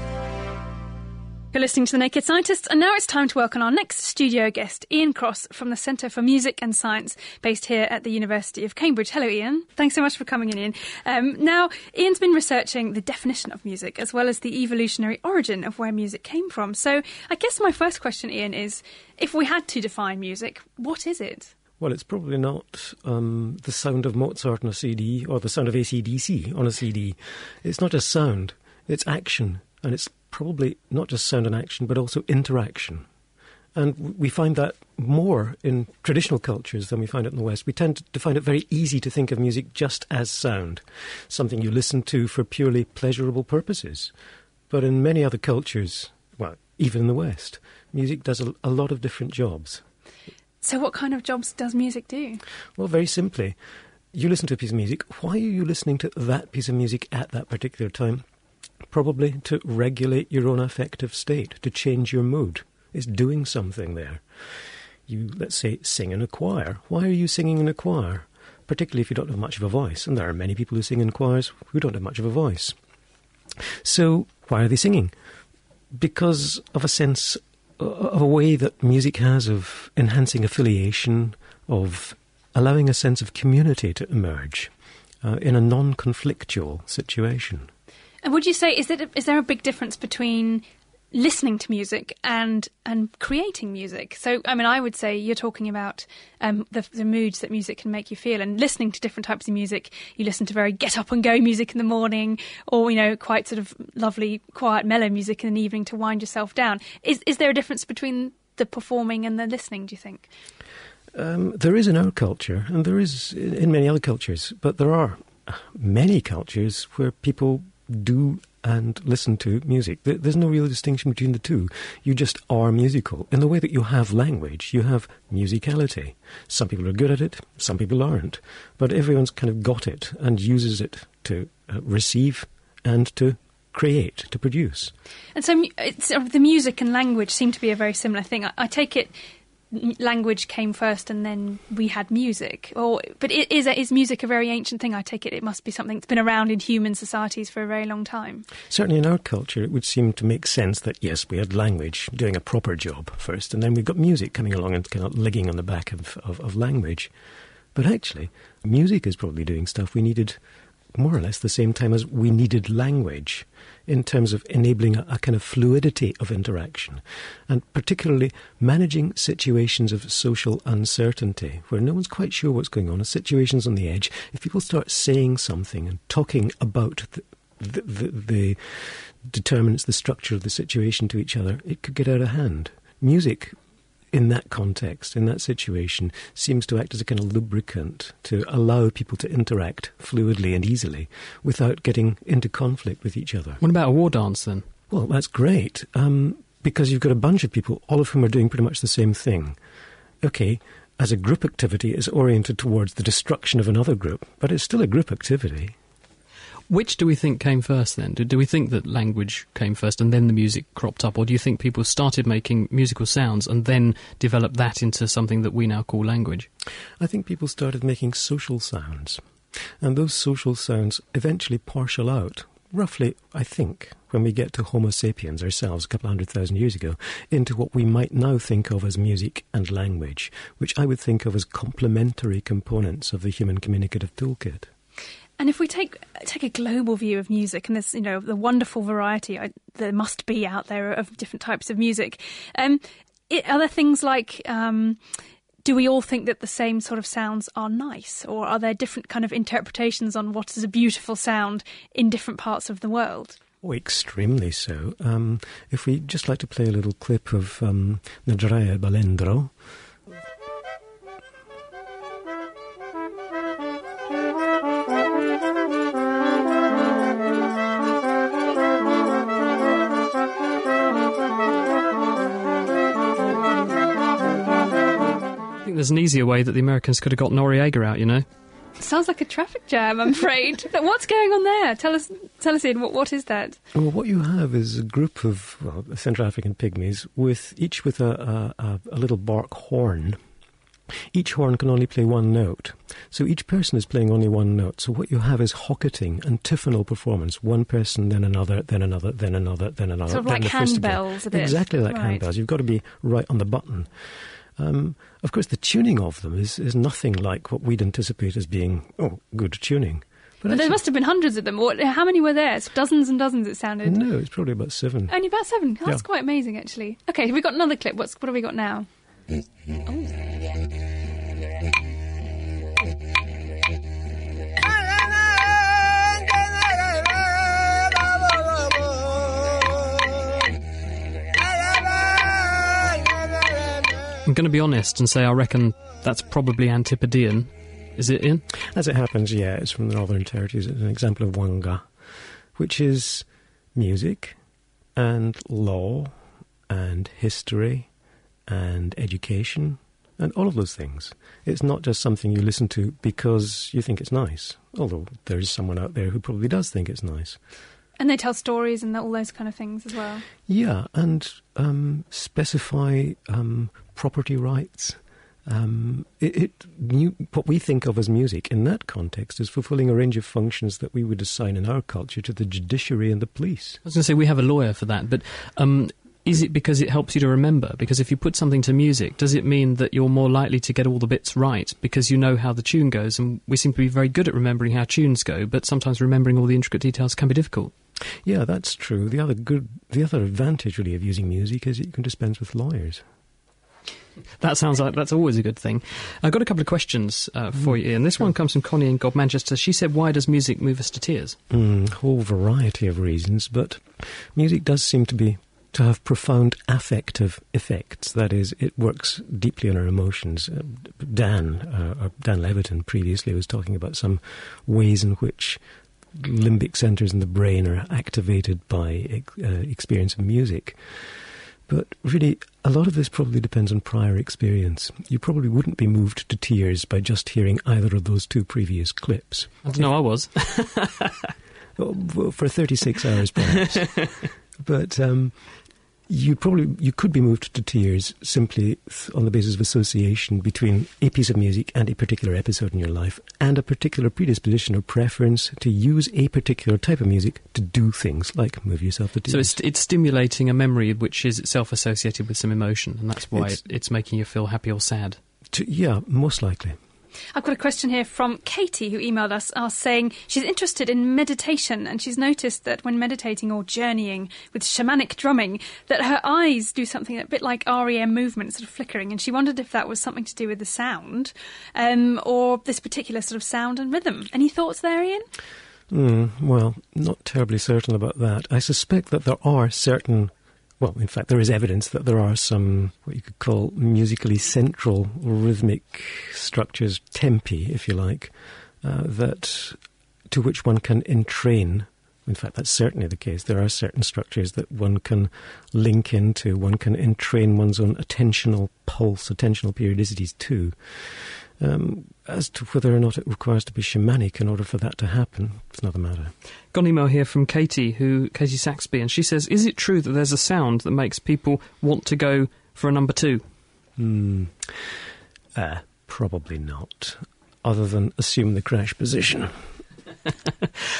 You're listening to The Naked Scientists, and now it's time to welcome our next studio guest, Ian Cross from the Centre for Music and Science, based here at the University of Cambridge. Hello, Ian. Thanks so much for coming in, Ian. Um, now, Ian's been researching the definition of music as well as the evolutionary origin of where music came from. So, I guess my first question, Ian, is if we had to define music, what is it? Well, it's probably not um, the sound of Mozart on a CD or the sound of ACDC on a CD. It's not just sound, it's action. And it's probably not just sound and action, but also interaction. And we find that more in traditional cultures than we find it in the West. We tend to find it very easy to think of music just as sound, something you listen to for purely pleasurable purposes. But in many other cultures, well, even in the West, music does a, a lot of different jobs. So, what kind of jobs does music do? Well, very simply, you listen to a piece of music. Why are you listening to that piece of music at that particular time? Probably to regulate your own affective state, to change your mood. It's doing something there. You, let's say, sing in a choir. Why are you singing in a choir? Particularly if you don't have much of a voice. And there are many people who sing in choirs who don't have much of a voice. So, why are they singing? Because of a sense of a way that music has of enhancing affiliation, of allowing a sense of community to emerge uh, in a non conflictual situation. And would you say is, it, is there a big difference between listening to music and and creating music. So, I mean, I would say you're talking about um, the, the, moods that music can make you feel, and listening to different types of music. You listen to very get up and go music in the morning, or you know, quite sort of lovely, quiet, mellow music in the evening to wind yourself down. Is is there a difference between the performing and the listening? Do you think? Um, there is in our culture, and there is in many other cultures, but there are many cultures where people do and listen to music. There's no real distinction between the two. You just are musical. In the way that you have language, you have musicality. Some people are good at it, some people aren't. But everyone's kind of got it and uses it to uh, receive and to create, to produce. And so the music and language seem to be a very similar thing. I take it language came first and then we had music. Or but is is music a very ancient thing? I take it it must be something that's been around in human societies for a very long time. Certainly in our culture it would seem to make sense that yes we had language doing a proper job first and then we've got music coming along and kind of legging on the back of, of, of language. But actually music is probably doing stuff we needed more or less the same time as we needed language in terms of enabling a, a, kind of fluidity of interaction, and particularly managing situations of social uncertainty where no one's quite sure what's going on, a situations on the edge. If people start saying something and talking about the, the, the, the determinants, the structure of the situation to each other, it could get out of hand. Music in that context, in that situation, seems to act as a kind of lubricant to allow people to interact fluidly and easily without getting into conflict with each other. What about a war dance then? Well, that's great um, because you've got a bunch of people, all of whom are doing pretty much the same thing. Okay, as a group activity, it's oriented towards the destruction of another group, but it's still a group activity. Which do we think came first then? Do, do, we think that language came first and then the music cropped up? Or do you think people started making musical sounds and then developed that into something that we now call language? I think people started making social sounds. And those social sounds eventually partial out, roughly, I think, when we get to Homo sapiens ourselves a couple hundred thousand years ago, into what we might now think of as music and language, which I would think of as complementary components of the human communicative toolkit. And if we take take a global view of music, and there's you know the wonderful variety I, there must be out there of different types of music, um, it, are there things like um, do we all think that the same sort of sounds are nice, or are there different kind of interpretations on what is a beautiful sound in different parts of the world? Oh, extremely so. Um, if we just like to play a little clip of um, Nadraya Balendro. Think there's an easier way that the Americans could have got Noriega out, you know? Sounds like a traffic jam, I'm afraid. What's going on there? Tell us, tell us, Ian, what, what is that? Well, what you have is a group of well, Central African pygmies, with each with a, a, a little bark horn. Each horn can only play one note. So each person is playing only one note. So what you have is hocketing, antiphonal performance. One person, then another, then another, then another, then another. Sort of like handbells a bit. Exactly like right. handbells. You've got to be right on the button. Um, of course, the tuning of them is, is nothing like what we'd anticipate as being, oh, good tuning. But, but there must have been hundreds of them. How many were there? It's dozens and dozens, it sounded. No, it's probably about seven. Only about seven? That's Yeah. quite amazing, actually. Okay, we've got another clip. What's, what have we got now? I'm going to be honest and say I reckon that's probably Antipodean. Is it in? As it happens, yeah, it's from the Northern Territories. It's an example of Wangga, which is music and law and history and education and all of those things. It's not just something you listen to because you think it's nice, although there is someone out there who probably does think it's nice. And they tell stories and all those kind of things as well. Yeah, and um, specify um, property rights. Um, it, it what we think of as music in that context is fulfilling a range of functions that we would assign in our culture to the judiciary and the police. I was going to say we have a lawyer for that, but um, is it because it helps you to remember? Because if you put something to music, does it mean that you're more likely to get all the bits right because you know how the tune goes? And we seem to be very good at remembering how tunes go, but sometimes remembering all the intricate details can be difficult. Yeah, that's true. The other good, the other advantage really of using music is that you can dispense with lawyers. That sounds like that's always a good thing. I've got a couple of questions uh, for you, and This one comes from Connie in Godmanchester. She said, "Why does music move us to tears?" Mm, whole variety of reasons, but music does seem to be to have profound affective effects. That is, it works deeply on our emotions. Uh, Dan, uh, Dan Levitin, previously was talking about some ways in which limbic centers in the brain are activated by uh, experience of music. But really, a lot of this probably depends on prior experience. You probably wouldn't be moved to tears by just hearing either of those two previous clips. I don't know, I was. for 36 hours, perhaps. but um, you probably you could be moved to tears simply on the basis of association between a piece of music and a particular episode in your life and a particular predisposition or preference to use a particular type of music to do things like move yourself to tears. So it's, it's stimulating a memory which is itself associated with some emotion, and that's why It's- it's, it's making you feel happy or sad. To- yeah, most likely. I've got a question here from Katie who emailed us uh, saying she's interested in meditation and she's noticed that when meditating or journeying with shamanic drumming that her eyes do something a bit like REM movement, sort of flickering, and she wondered if that was something to do with the sound um, or this particular sort of sound and rhythm. Any thoughts there, Ian? Mm, well, not terribly certain about that. I suspect that there are certain, well, in fact, there is evidence that there are some, what you could call musically central rhythmic structures, tempi, if you like, uh, that to which one can entrain. In fact, that's certainly the case. There are certain structures that one can link into, one can entrain one's own attentional pulse, attentional periodicities to. Um, as to whether or not it requires to be shamanic in order for that to happen, it's another matter. Got an email here from Katie, who Katie Saxby, and she says, "Is it true that there's a sound that makes people want to go for a number two? Hmm. Uh, probably not. Other than assume the crash position.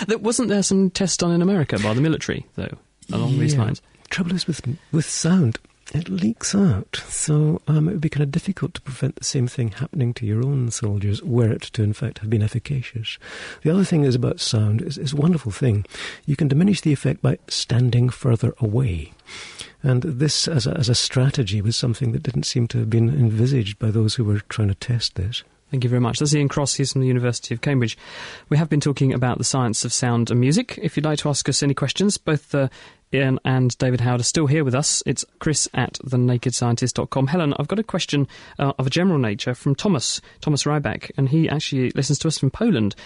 There wasn't there some test done in America by the military, though, along these Yeah. lines. Trouble is with with sound, it leaks out. So um, it would be kind of difficult to prevent the same thing happening to your own soldiers, were it to in fact have been efficacious. The other thing is about sound is, is a wonderful thing. You can diminish the effect by standing further away. And this, as a, as a strategy, was something that didn't seem to have been envisaged by those who were trying to test this. Thank you very much. That's Ian Cross. He's from the University of Cambridge. We have been talking about the science of sound and music. If you'd like to ask us any questions, both uh, Ian and David Howard are still here with us. It's chris at thenakedscientist.com. Helen, I've got a question uh, of a general nature from Thomas, Thomas Ryback, and he actually listens to us from Poland.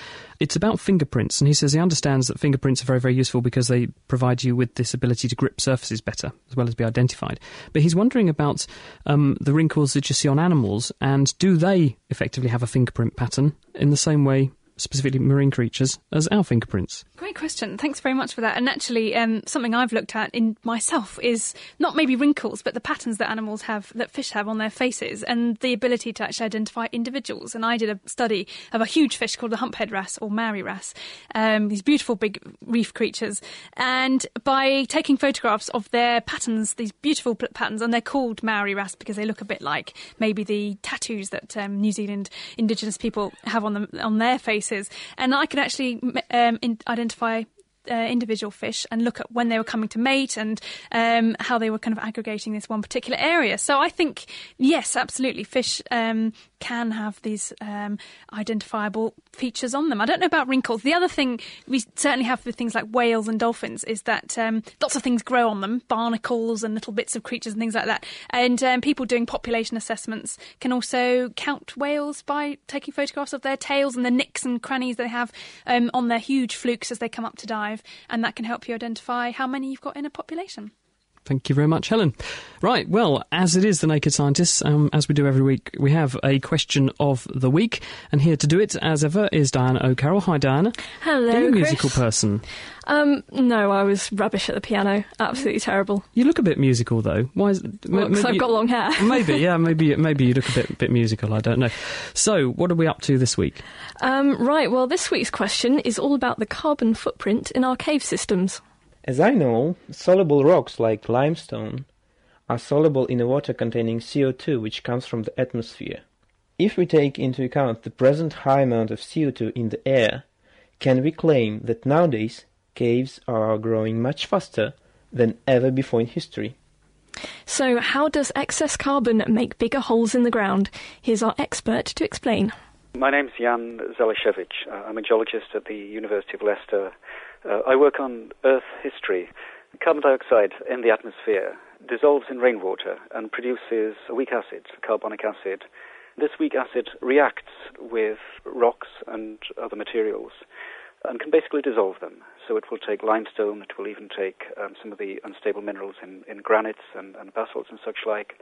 It's about fingerprints, and he says he understands that fingerprints are very, very useful because they provide you with this ability to grip surfaces better, as well as be identified. But he's wondering about um, the wrinkles that you see on animals, and do they effectively have a fingerprint pattern in the same way, specifically marine creatures, as our fingerprints? Great question. Thanks very much for that. And actually, um, something I've looked at in myself is not maybe wrinkles, but the patterns that animals have, that fish have on their faces, and the ability to actually identify individuals. And I did a study of a huge fish called the humphead wrasse or Maori wrasse, um, these beautiful big reef creatures. And by taking photographs of their patterns, these beautiful patterns, and they're called Maori wrasse because they look a bit like maybe the tattoos that um, New Zealand Indigenous people have on them on their faces. And I could actually um, in- identify uh, individual fish and look at when they were coming to mate and um, how they were kind of aggregating this one particular area. So I think, yes, absolutely, fish um, can have these um, identifiable features on them. I don't know about wrinkles. The other thing we certainly have with things like whales and dolphins is that um, lots of things grow on them, barnacles and little bits of creatures and things like that. And um, people doing population assessments can also count whales by taking photographs of their tails and the nicks and crannies they have um, on their huge flukes as they come up to dive, and that can help you identify how many you've got in a population. Thank you very much, Helen. Right, well, as it is the Naked Scientists, um, as we do every week, we have a question of the week, and here to do it, as ever, is Diana O'Carroll. Hi, Diana. Hello, Are you a Chris. musical person? Um, no, I was rubbish at the piano. Absolutely terrible. You look a bit musical, though. Why is? Well, 'cause I've got long hair. maybe, yeah, maybe, maybe you look a bit, bit musical. I don't know. So, what are we up to this week? Um, right, well, this week's question is all about the carbon footprint in our cave systems. As I know, soluble rocks like limestone are soluble in a water containing CO2 which comes from the atmosphere. If we take into account the present high amount of CO2 in the air, can we claim that nowadays caves are growing much faster than ever before in history? So, how does excess carbon make bigger holes in the ground? Here's our expert to explain. My name's Jan Zalasiewicz. Uh, I'm a geologist at the University of Leicester. Uh, I work on Earth history. Carbon dioxide in the atmosphere dissolves in rainwater and produces a weak acid, carbonic acid. This weak acid reacts with rocks and other materials and can basically dissolve them. So it will take limestone, it will even take um, some of the unstable minerals in, in granites and, and basalts and such like,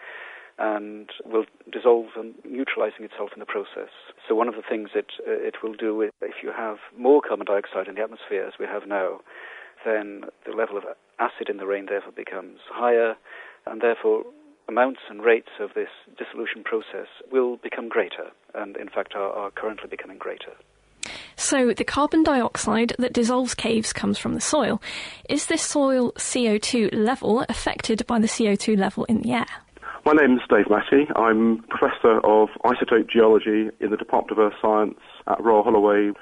and will dissolve and neutralizing itself in the process. So one of the things that uh, it will do if you have more carbon dioxide in the atmosphere as we have now, then the level of acid in the rain therefore becomes higher, and therefore amounts and rates of this dissolution process will become greater, and in fact are, are currently becoming greater. So, the carbon dioxide that dissolves caves comes from the soil. Is this soil CO2 level affected by the CO2 level in the air? My name's Dave Mattey. I'm Professor of Isotope Geology in the Department of Earth Science at Royal Holloway.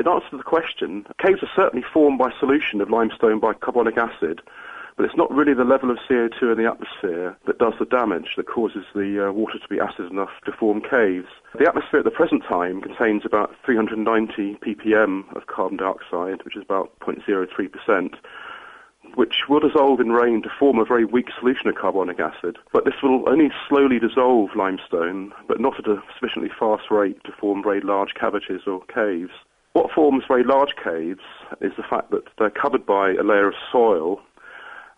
In answer to the question, caves are certainly formed by solution of limestone by carbonic acid, but it's not really the level of CO2 in the atmosphere that does the damage, that causes the uh, water to be acid enough to form caves. The atmosphere at the present time contains about 390 ppm of carbon dioxide, which is about 0.03%, which will dissolve in rain to form a very weak solution of carbonic acid. But this will only slowly dissolve limestone, but not at a sufficiently fast rate to form very large cavities or caves. What forms very large caves is the fact that they're covered by a layer of soil,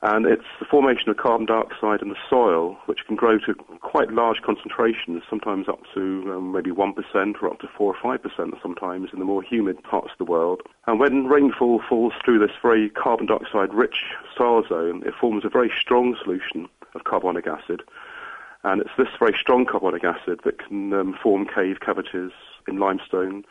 and it's the formation of carbon dioxide in the soil, which can grow to quite large concentrations, sometimes up to um, maybe 1% or up to 4 or 5% sometimes in the more humid parts of the world. And when rainfall falls through this very carbon dioxide rich soil zone, it forms a very strong solution of carbonic acid. And it's this very strong carbonic acid that can um, form cave cavities in limestone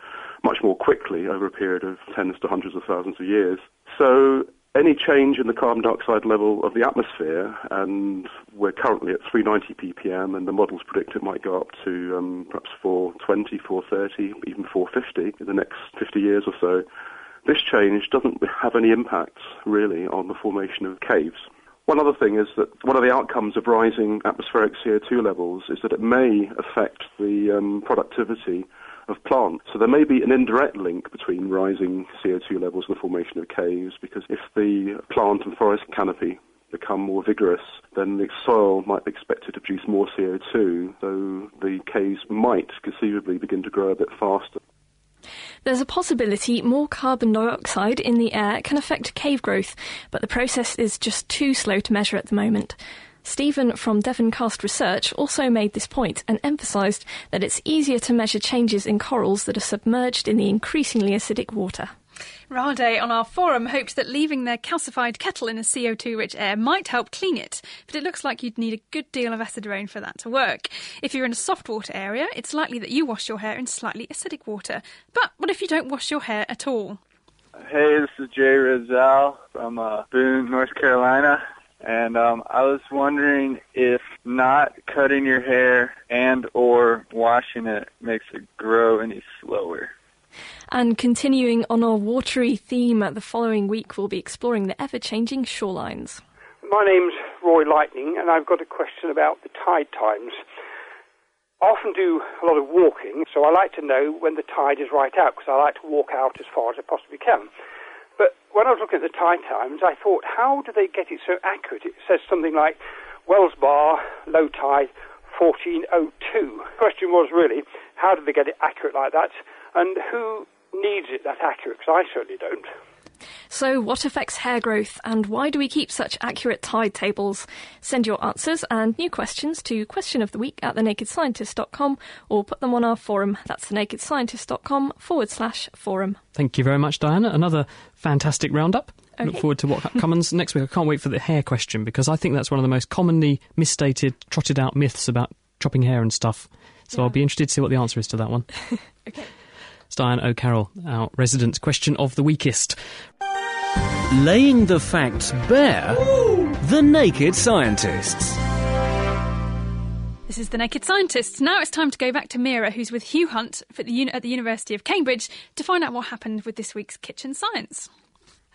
much more quickly over a period of tens to hundreds of thousands of years. So any change in the carbon dioxide level of the atmosphere, and we're currently at 390 ppm, and the models predict it might go up to um, perhaps 420, 430, even 450 in the next 50 years or so. This change doesn't have any impact really on the formation of caves. One other thing is that one of the outcomes of rising atmospheric CO2 levels is that it may affect the um, productivity of plants. So there may be an indirect link between rising CO2 levels and the formation of caves, because if the plant and forest canopy become more vigorous, then the soil might be expected to produce more CO2, so the caves might conceivably begin to grow a bit faster. There's a possibility more carbon dioxide in the air can affect cave growth, but the process is just too slow to measure at the moment. Stephen from Devon Karst Research also made this point and emphasised that it's easier to measure changes in corals that are submerged in the increasingly acidic water. Rade on our forum hopes that leaving their calcified kettle in a CO2 rich air might help clean it, but it looks like you'd need a good deal of acid rain for that to work. If you're in a soft water area, it's likely that you wash your hair in slightly acidic water. But what if you don't wash your hair at all? Hey, this is Jay Rizal from uh, Boone, North Carolina. And um, I was wondering if not cutting your hair and or washing it makes it grow any slower. And continuing on our watery theme, the following week we'll be exploring the ever-changing shorelines. My name's Roy Lightning, and I've got a question about the tide times. I often do a lot of walking, so I like to know when the tide is right out because I like to walk out as far as I possibly can. But when I was looking at the tide times, I thought, how do they get it so accurate? It says something like Wells Bar, low tide, 1402. The question was really, how did they get it accurate like that? And who needs it that accurate? Because I certainly don't. So, what affects hair growth and why do we keep such accurate tide tables? Send your answers and new questions to question of the week at thenakedscientist.com or put them on our forum. That's thenakedscientist.com forward slash forum. Thank you very much, Diana. Another fantastic roundup. Okay. Look forward to what comes next week. I can't wait for the hair question because I think that's one of the most commonly misstated, trotted out myths about chopping hair and stuff. So I'll be interested to see what the answer is to that one. okay. It's Diane O'Carroll, our resident question of the weakest. Laying the facts bare, the naked scientists. This is The Naked Scientists. Now it's time to go back to Meera, who's with Hugh Hunt at the, uni- at the University of Cambridge, to find out what happened with this week's Kitchen Science.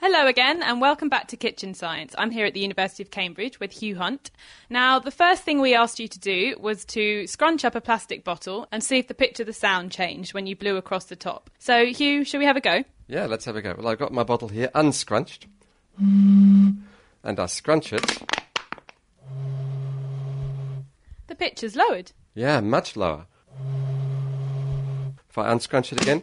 Hello again, and welcome back to Kitchen Science. I'm here at the University of Cambridge with Hugh Hunt. Now, the first thing we asked you to do was to scrunch up a plastic bottle and see if the pitch of the sound changed when you blew across the top. So, Hugh, shall we have a go? Yeah, let's have a go. Well, I've got my bottle here unscrunched, and I scrunch it. The pitch is lowered. Yeah, much lower. If I unscrunch it again.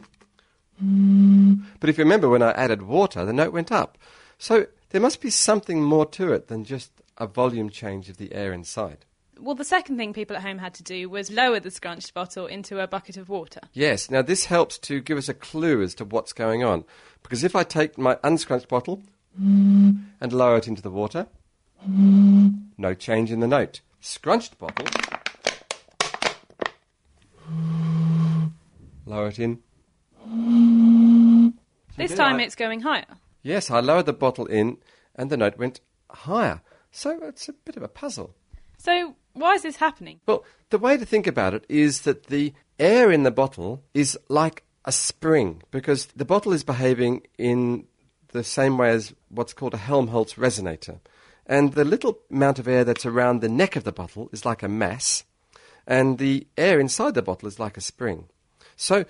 But if you remember when I added water, the note went up. So there must be something more to it than just a volume change of the air inside. Well, the second thing people at home had to do was lower the scrunched bottle into a bucket of water. Yes, now this helps to give us a clue as to what's going on. Because if I take my unscrunched bottle and lower it into the water, no change in the note. Scrunched bottle, lower it in. This did time I- it's going higher. Yes, I lowered the bottle in and the note went higher. So it's a bit of a puzzle. So, why is this happening? Well, the way to think about it is that the air in the bottle is like a spring because the bottle is behaving in the same way as what's called a Helmholtz resonator. And the little amount of air that's around the neck of the bottle is like a mass, and the air inside the bottle is like a spring. So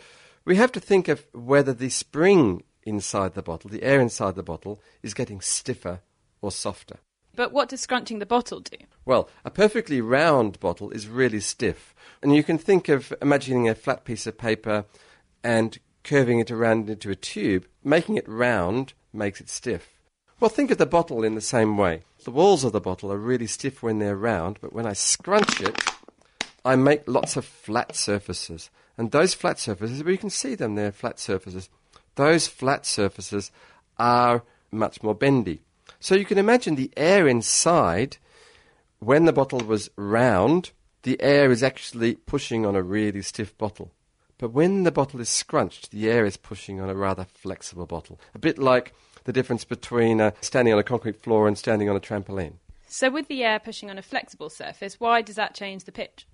we have to think of whether the spring inside the bottle, the air inside the bottle, is getting stiffer or softer. But what does scrunching the bottle do? Well, a perfectly round bottle is really stiff. And you can think of imagining a flat piece of paper and curving it around into a tube. Making it round makes it stiff. Well, think of the bottle in the same way. The walls of the bottle are really stiff when they're round, but when I scrunch it, I make lots of flat surfaces. And those flat surfaces, well, you can see them, they're flat surfaces. Those flat surfaces are much more bendy. So you can imagine the air inside, when the bottle was round, the air is actually pushing on a really stiff bottle. But when the bottle is scrunched, the air is pushing on a rather flexible bottle. A bit like the difference between uh, standing on a concrete floor and standing on a trampoline. So, with the air pushing on a flexible surface, why does that change the pitch?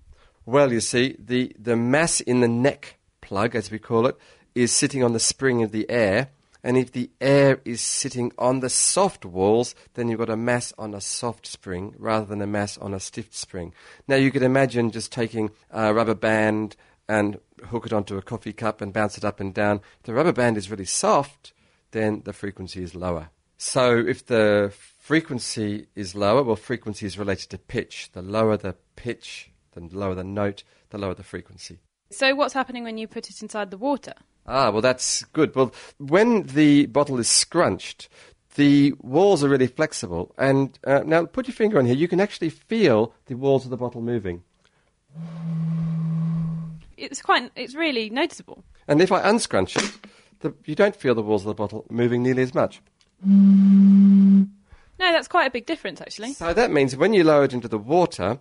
Well, you see, the, the mass in the neck plug, as we call it, is sitting on the spring of the air. And if the air is sitting on the soft walls, then you've got a mass on a soft spring rather than a mass on a stiff spring. Now, you could imagine just taking a rubber band and hook it onto a coffee cup and bounce it up and down. If the rubber band is really soft, then the frequency is lower. So if the frequency is lower, well, frequency is related to pitch. The lower the pitch, the lower the note, the lower the frequency. So, what's happening when you put it inside the water? Ah, well, that's good. Well, when the bottle is scrunched, the walls are really flexible. And uh, now, put your finger on here. You can actually feel the walls of the bottle moving. It's quite, it's really noticeable. And if I unscrunch it, the, you don't feel the walls of the bottle moving nearly as much. No, that's quite a big difference, actually. So that means when you lower it into the water,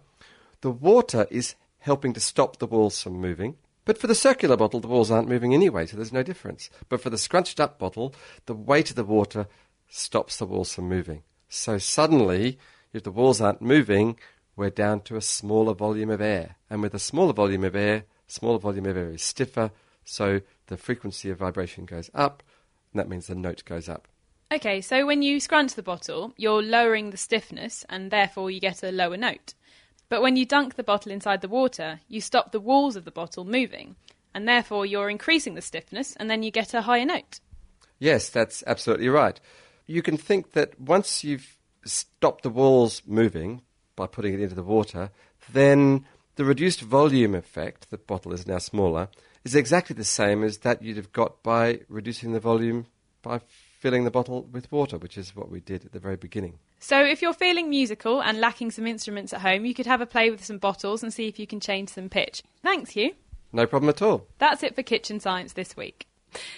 the water is helping to stop the walls from moving. But for the circular bottle, the walls aren't moving anyway, so there's no difference. But for the scrunched up bottle, the weight of the water stops the walls from moving. So suddenly, if the walls aren't moving, we're down to a smaller volume of air. And with a smaller volume of air, smaller volume of air is stiffer, so the frequency of vibration goes up, and that means the note goes up. Okay, so when you scrunch the bottle, you're lowering the stiffness, and therefore you get a lower note. But when you dunk the bottle inside the water, you stop the walls of the bottle moving, and therefore you're increasing the stiffness, and then you get a higher note. Yes, that's absolutely right. You can think that once you've stopped the walls moving by putting it into the water, then the reduced volume effect, the bottle is now smaller, is exactly the same as that you'd have got by reducing the volume by filling the bottle with water, which is what we did at the very beginning. So, if you're feeling musical and lacking some instruments at home, you could have a play with some bottles and see if you can change some pitch. Thanks, Hugh. No problem at all. That's it for Kitchen Science this week.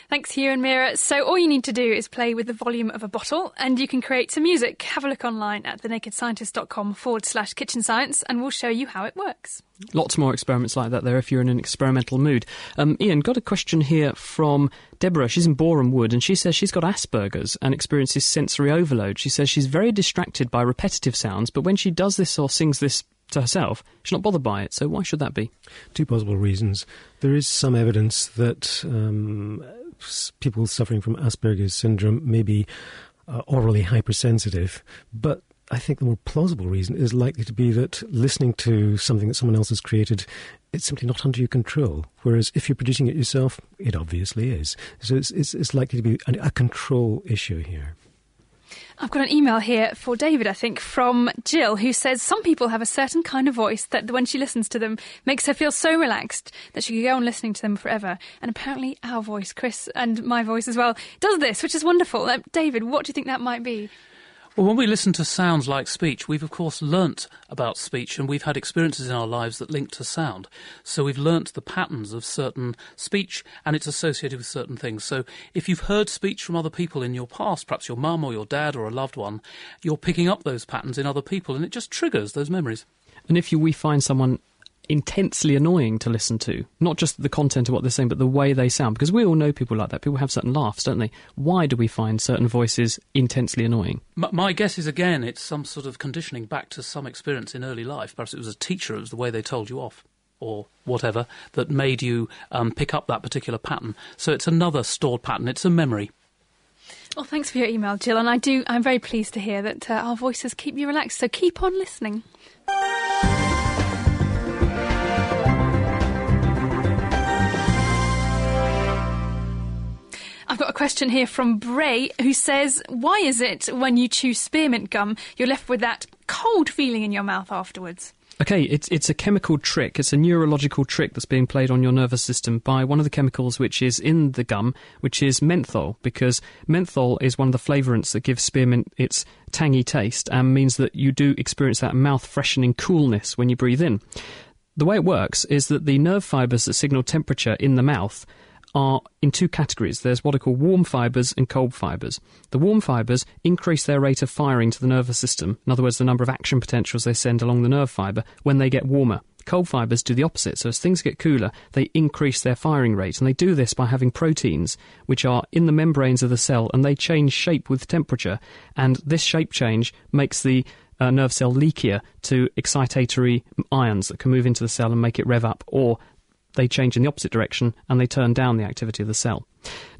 Thanks, Hugh and Meera. So, all you need to do is play with the volume of a bottle and you can create some music. Have a look online at thenakedscientist.com forward slash kitchen science and we'll show you how it works. Lots more experiments like that there if you're in an experimental mood. Um, Ian, got a question here from Deborah. She's in Borehamwood and she says she's got Asperger's and experiences sensory overload. She says she's very distracted by repetitive sounds, but when she does this or sings this to herself, she's not bothered by it. So why should that be? Two possible reasons. There is some evidence that um, people suffering from Asperger's syndrome may be uh, aurally hypersensitive, but I think the more plausible reason is likely to be that listening to something that someone else has created, it's simply not under your control. Whereas if you're producing it yourself, it obviously is. So it's, it's, it's likely to be a, a control issue here. I've got an email here for David, I think, from Jill, who says some people have a certain kind of voice that when she listens to them makes her feel so relaxed that she could go on listening to them forever. And apparently, our voice, Chris, and my voice as well, does this, which is wonderful. Uh, David, what do you think that might be? Well, when we listen to sounds like speech, we've of course learnt about speech and we've had experiences in our lives that link to sound. So we've learnt the patterns of certain speech and it's associated with certain things. So if you've heard speech from other people in your past, perhaps your mum or your dad or a loved one, you're picking up those patterns in other people and it just triggers those memories. And if you, we find someone intensely annoying to listen to. Not just the content of what they're saying, but the way they sound. Because we all know people like that. People have certain laughs, don't they? Why do we find certain voices intensely annoying? My, my guess is, again, it's some sort of conditioning back to some experience in early life. Perhaps it was a teacher, it was the way they told you off. Or whatever that made you um, pick up that particular pattern. So it's another stored pattern. It's a memory. Well, thanks for your email, Jill. And I do. I'm very pleased to hear that uh, our voices keep you relaxed. So keep on listening. I've got a question here from Bray who says, Why is it when you chew spearmint gum, you're left with that cold feeling in your mouth afterwards? Okay, it's it's a chemical trick. It's a neurological trick that's being played on your nervous system by one of the chemicals which is in the gum, which is menthol, because menthol is one of the flavourants that gives spearmint its tangy taste and means that you do experience that mouth freshening coolness when you breathe in. The way it works is that the nerve fibres that signal temperature in the mouth are in two categories. There's what are called warm fibres and cold fibres. The warm fibres increase their rate of firing to the nervous system, in other words, the number of action potentials they send along the nerve fibre, when they get warmer. Cold fibres do the opposite. So as things get cooler, they increase their firing rate. And they do this by having proteins which are in the membranes of the cell and they change shape with temperature. And this shape change makes the uh, nerve cell leakier to excitatory ions that can move into the cell and make it rev up, or they change in the opposite direction and they turn down the activity of the cell.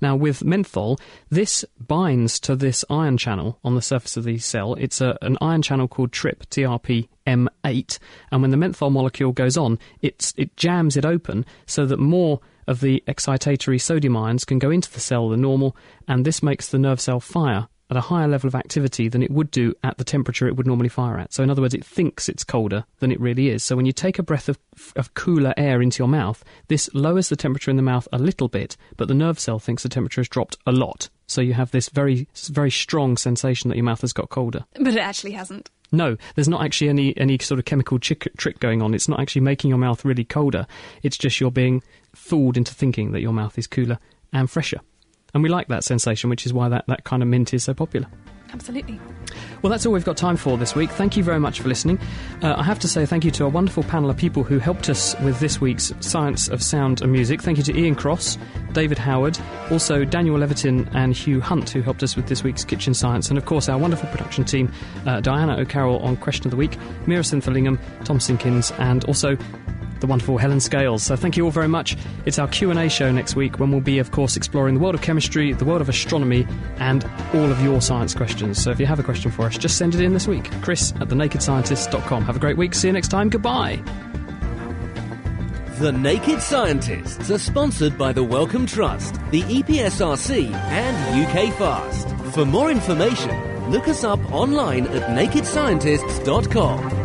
Now, with menthol, this binds to this ion channel on the surface of the cell. It's a, an ion channel called TRIP, TRP, M8, and when the menthol molecule goes on, it jams it open so that more of the excitatory sodium ions can go into the cell than normal, and this makes the nerve cell fire at a higher level of activity than it would do at the temperature it would normally fire at. So, in other words, it thinks it's colder than it really is. So, when you take a breath of, of cooler air into your mouth, this lowers the temperature in the mouth a little bit, but the nerve cell thinks the temperature has dropped a lot. So, you have this very, very strong sensation that your mouth has got colder. But it actually hasn't. No, there's not actually any, any sort of chemical chick- trick going on. It's not actually making your mouth really colder. It's just you're being fooled into thinking that your mouth is cooler and fresher. And we like that sensation, which is why that, that kind of mint is so popular. Absolutely. Well, that's all we've got time for this week. Thank you very much for listening. Uh, I have to say thank you to a wonderful panel of people who helped us with this week's Science of Sound and Music. Thank you to Ian Cross, David Howard, also Daniel Levitin and Hugh Hunt, who helped us with this week's Kitchen Science, and of course our wonderful production team, uh, Diana O'Carroll on Question of the Week, Meera Senthilingam, Tom Sinkins, and also the wonderful Helen Scales. So thank you all very much. It's our Q&A show next week when we'll be, of course, exploring the world of chemistry, the world of astronomy, and all of your science questions. So if you have a question for us, just send it in this week. Chris at thenakedscientist.com. Have a great week. See you next time. Goodbye. The Naked Scientists are sponsored by the Wellcome Trust, the EPSRC, and UK Fast. For more information, look us up online at nakedscientists.com.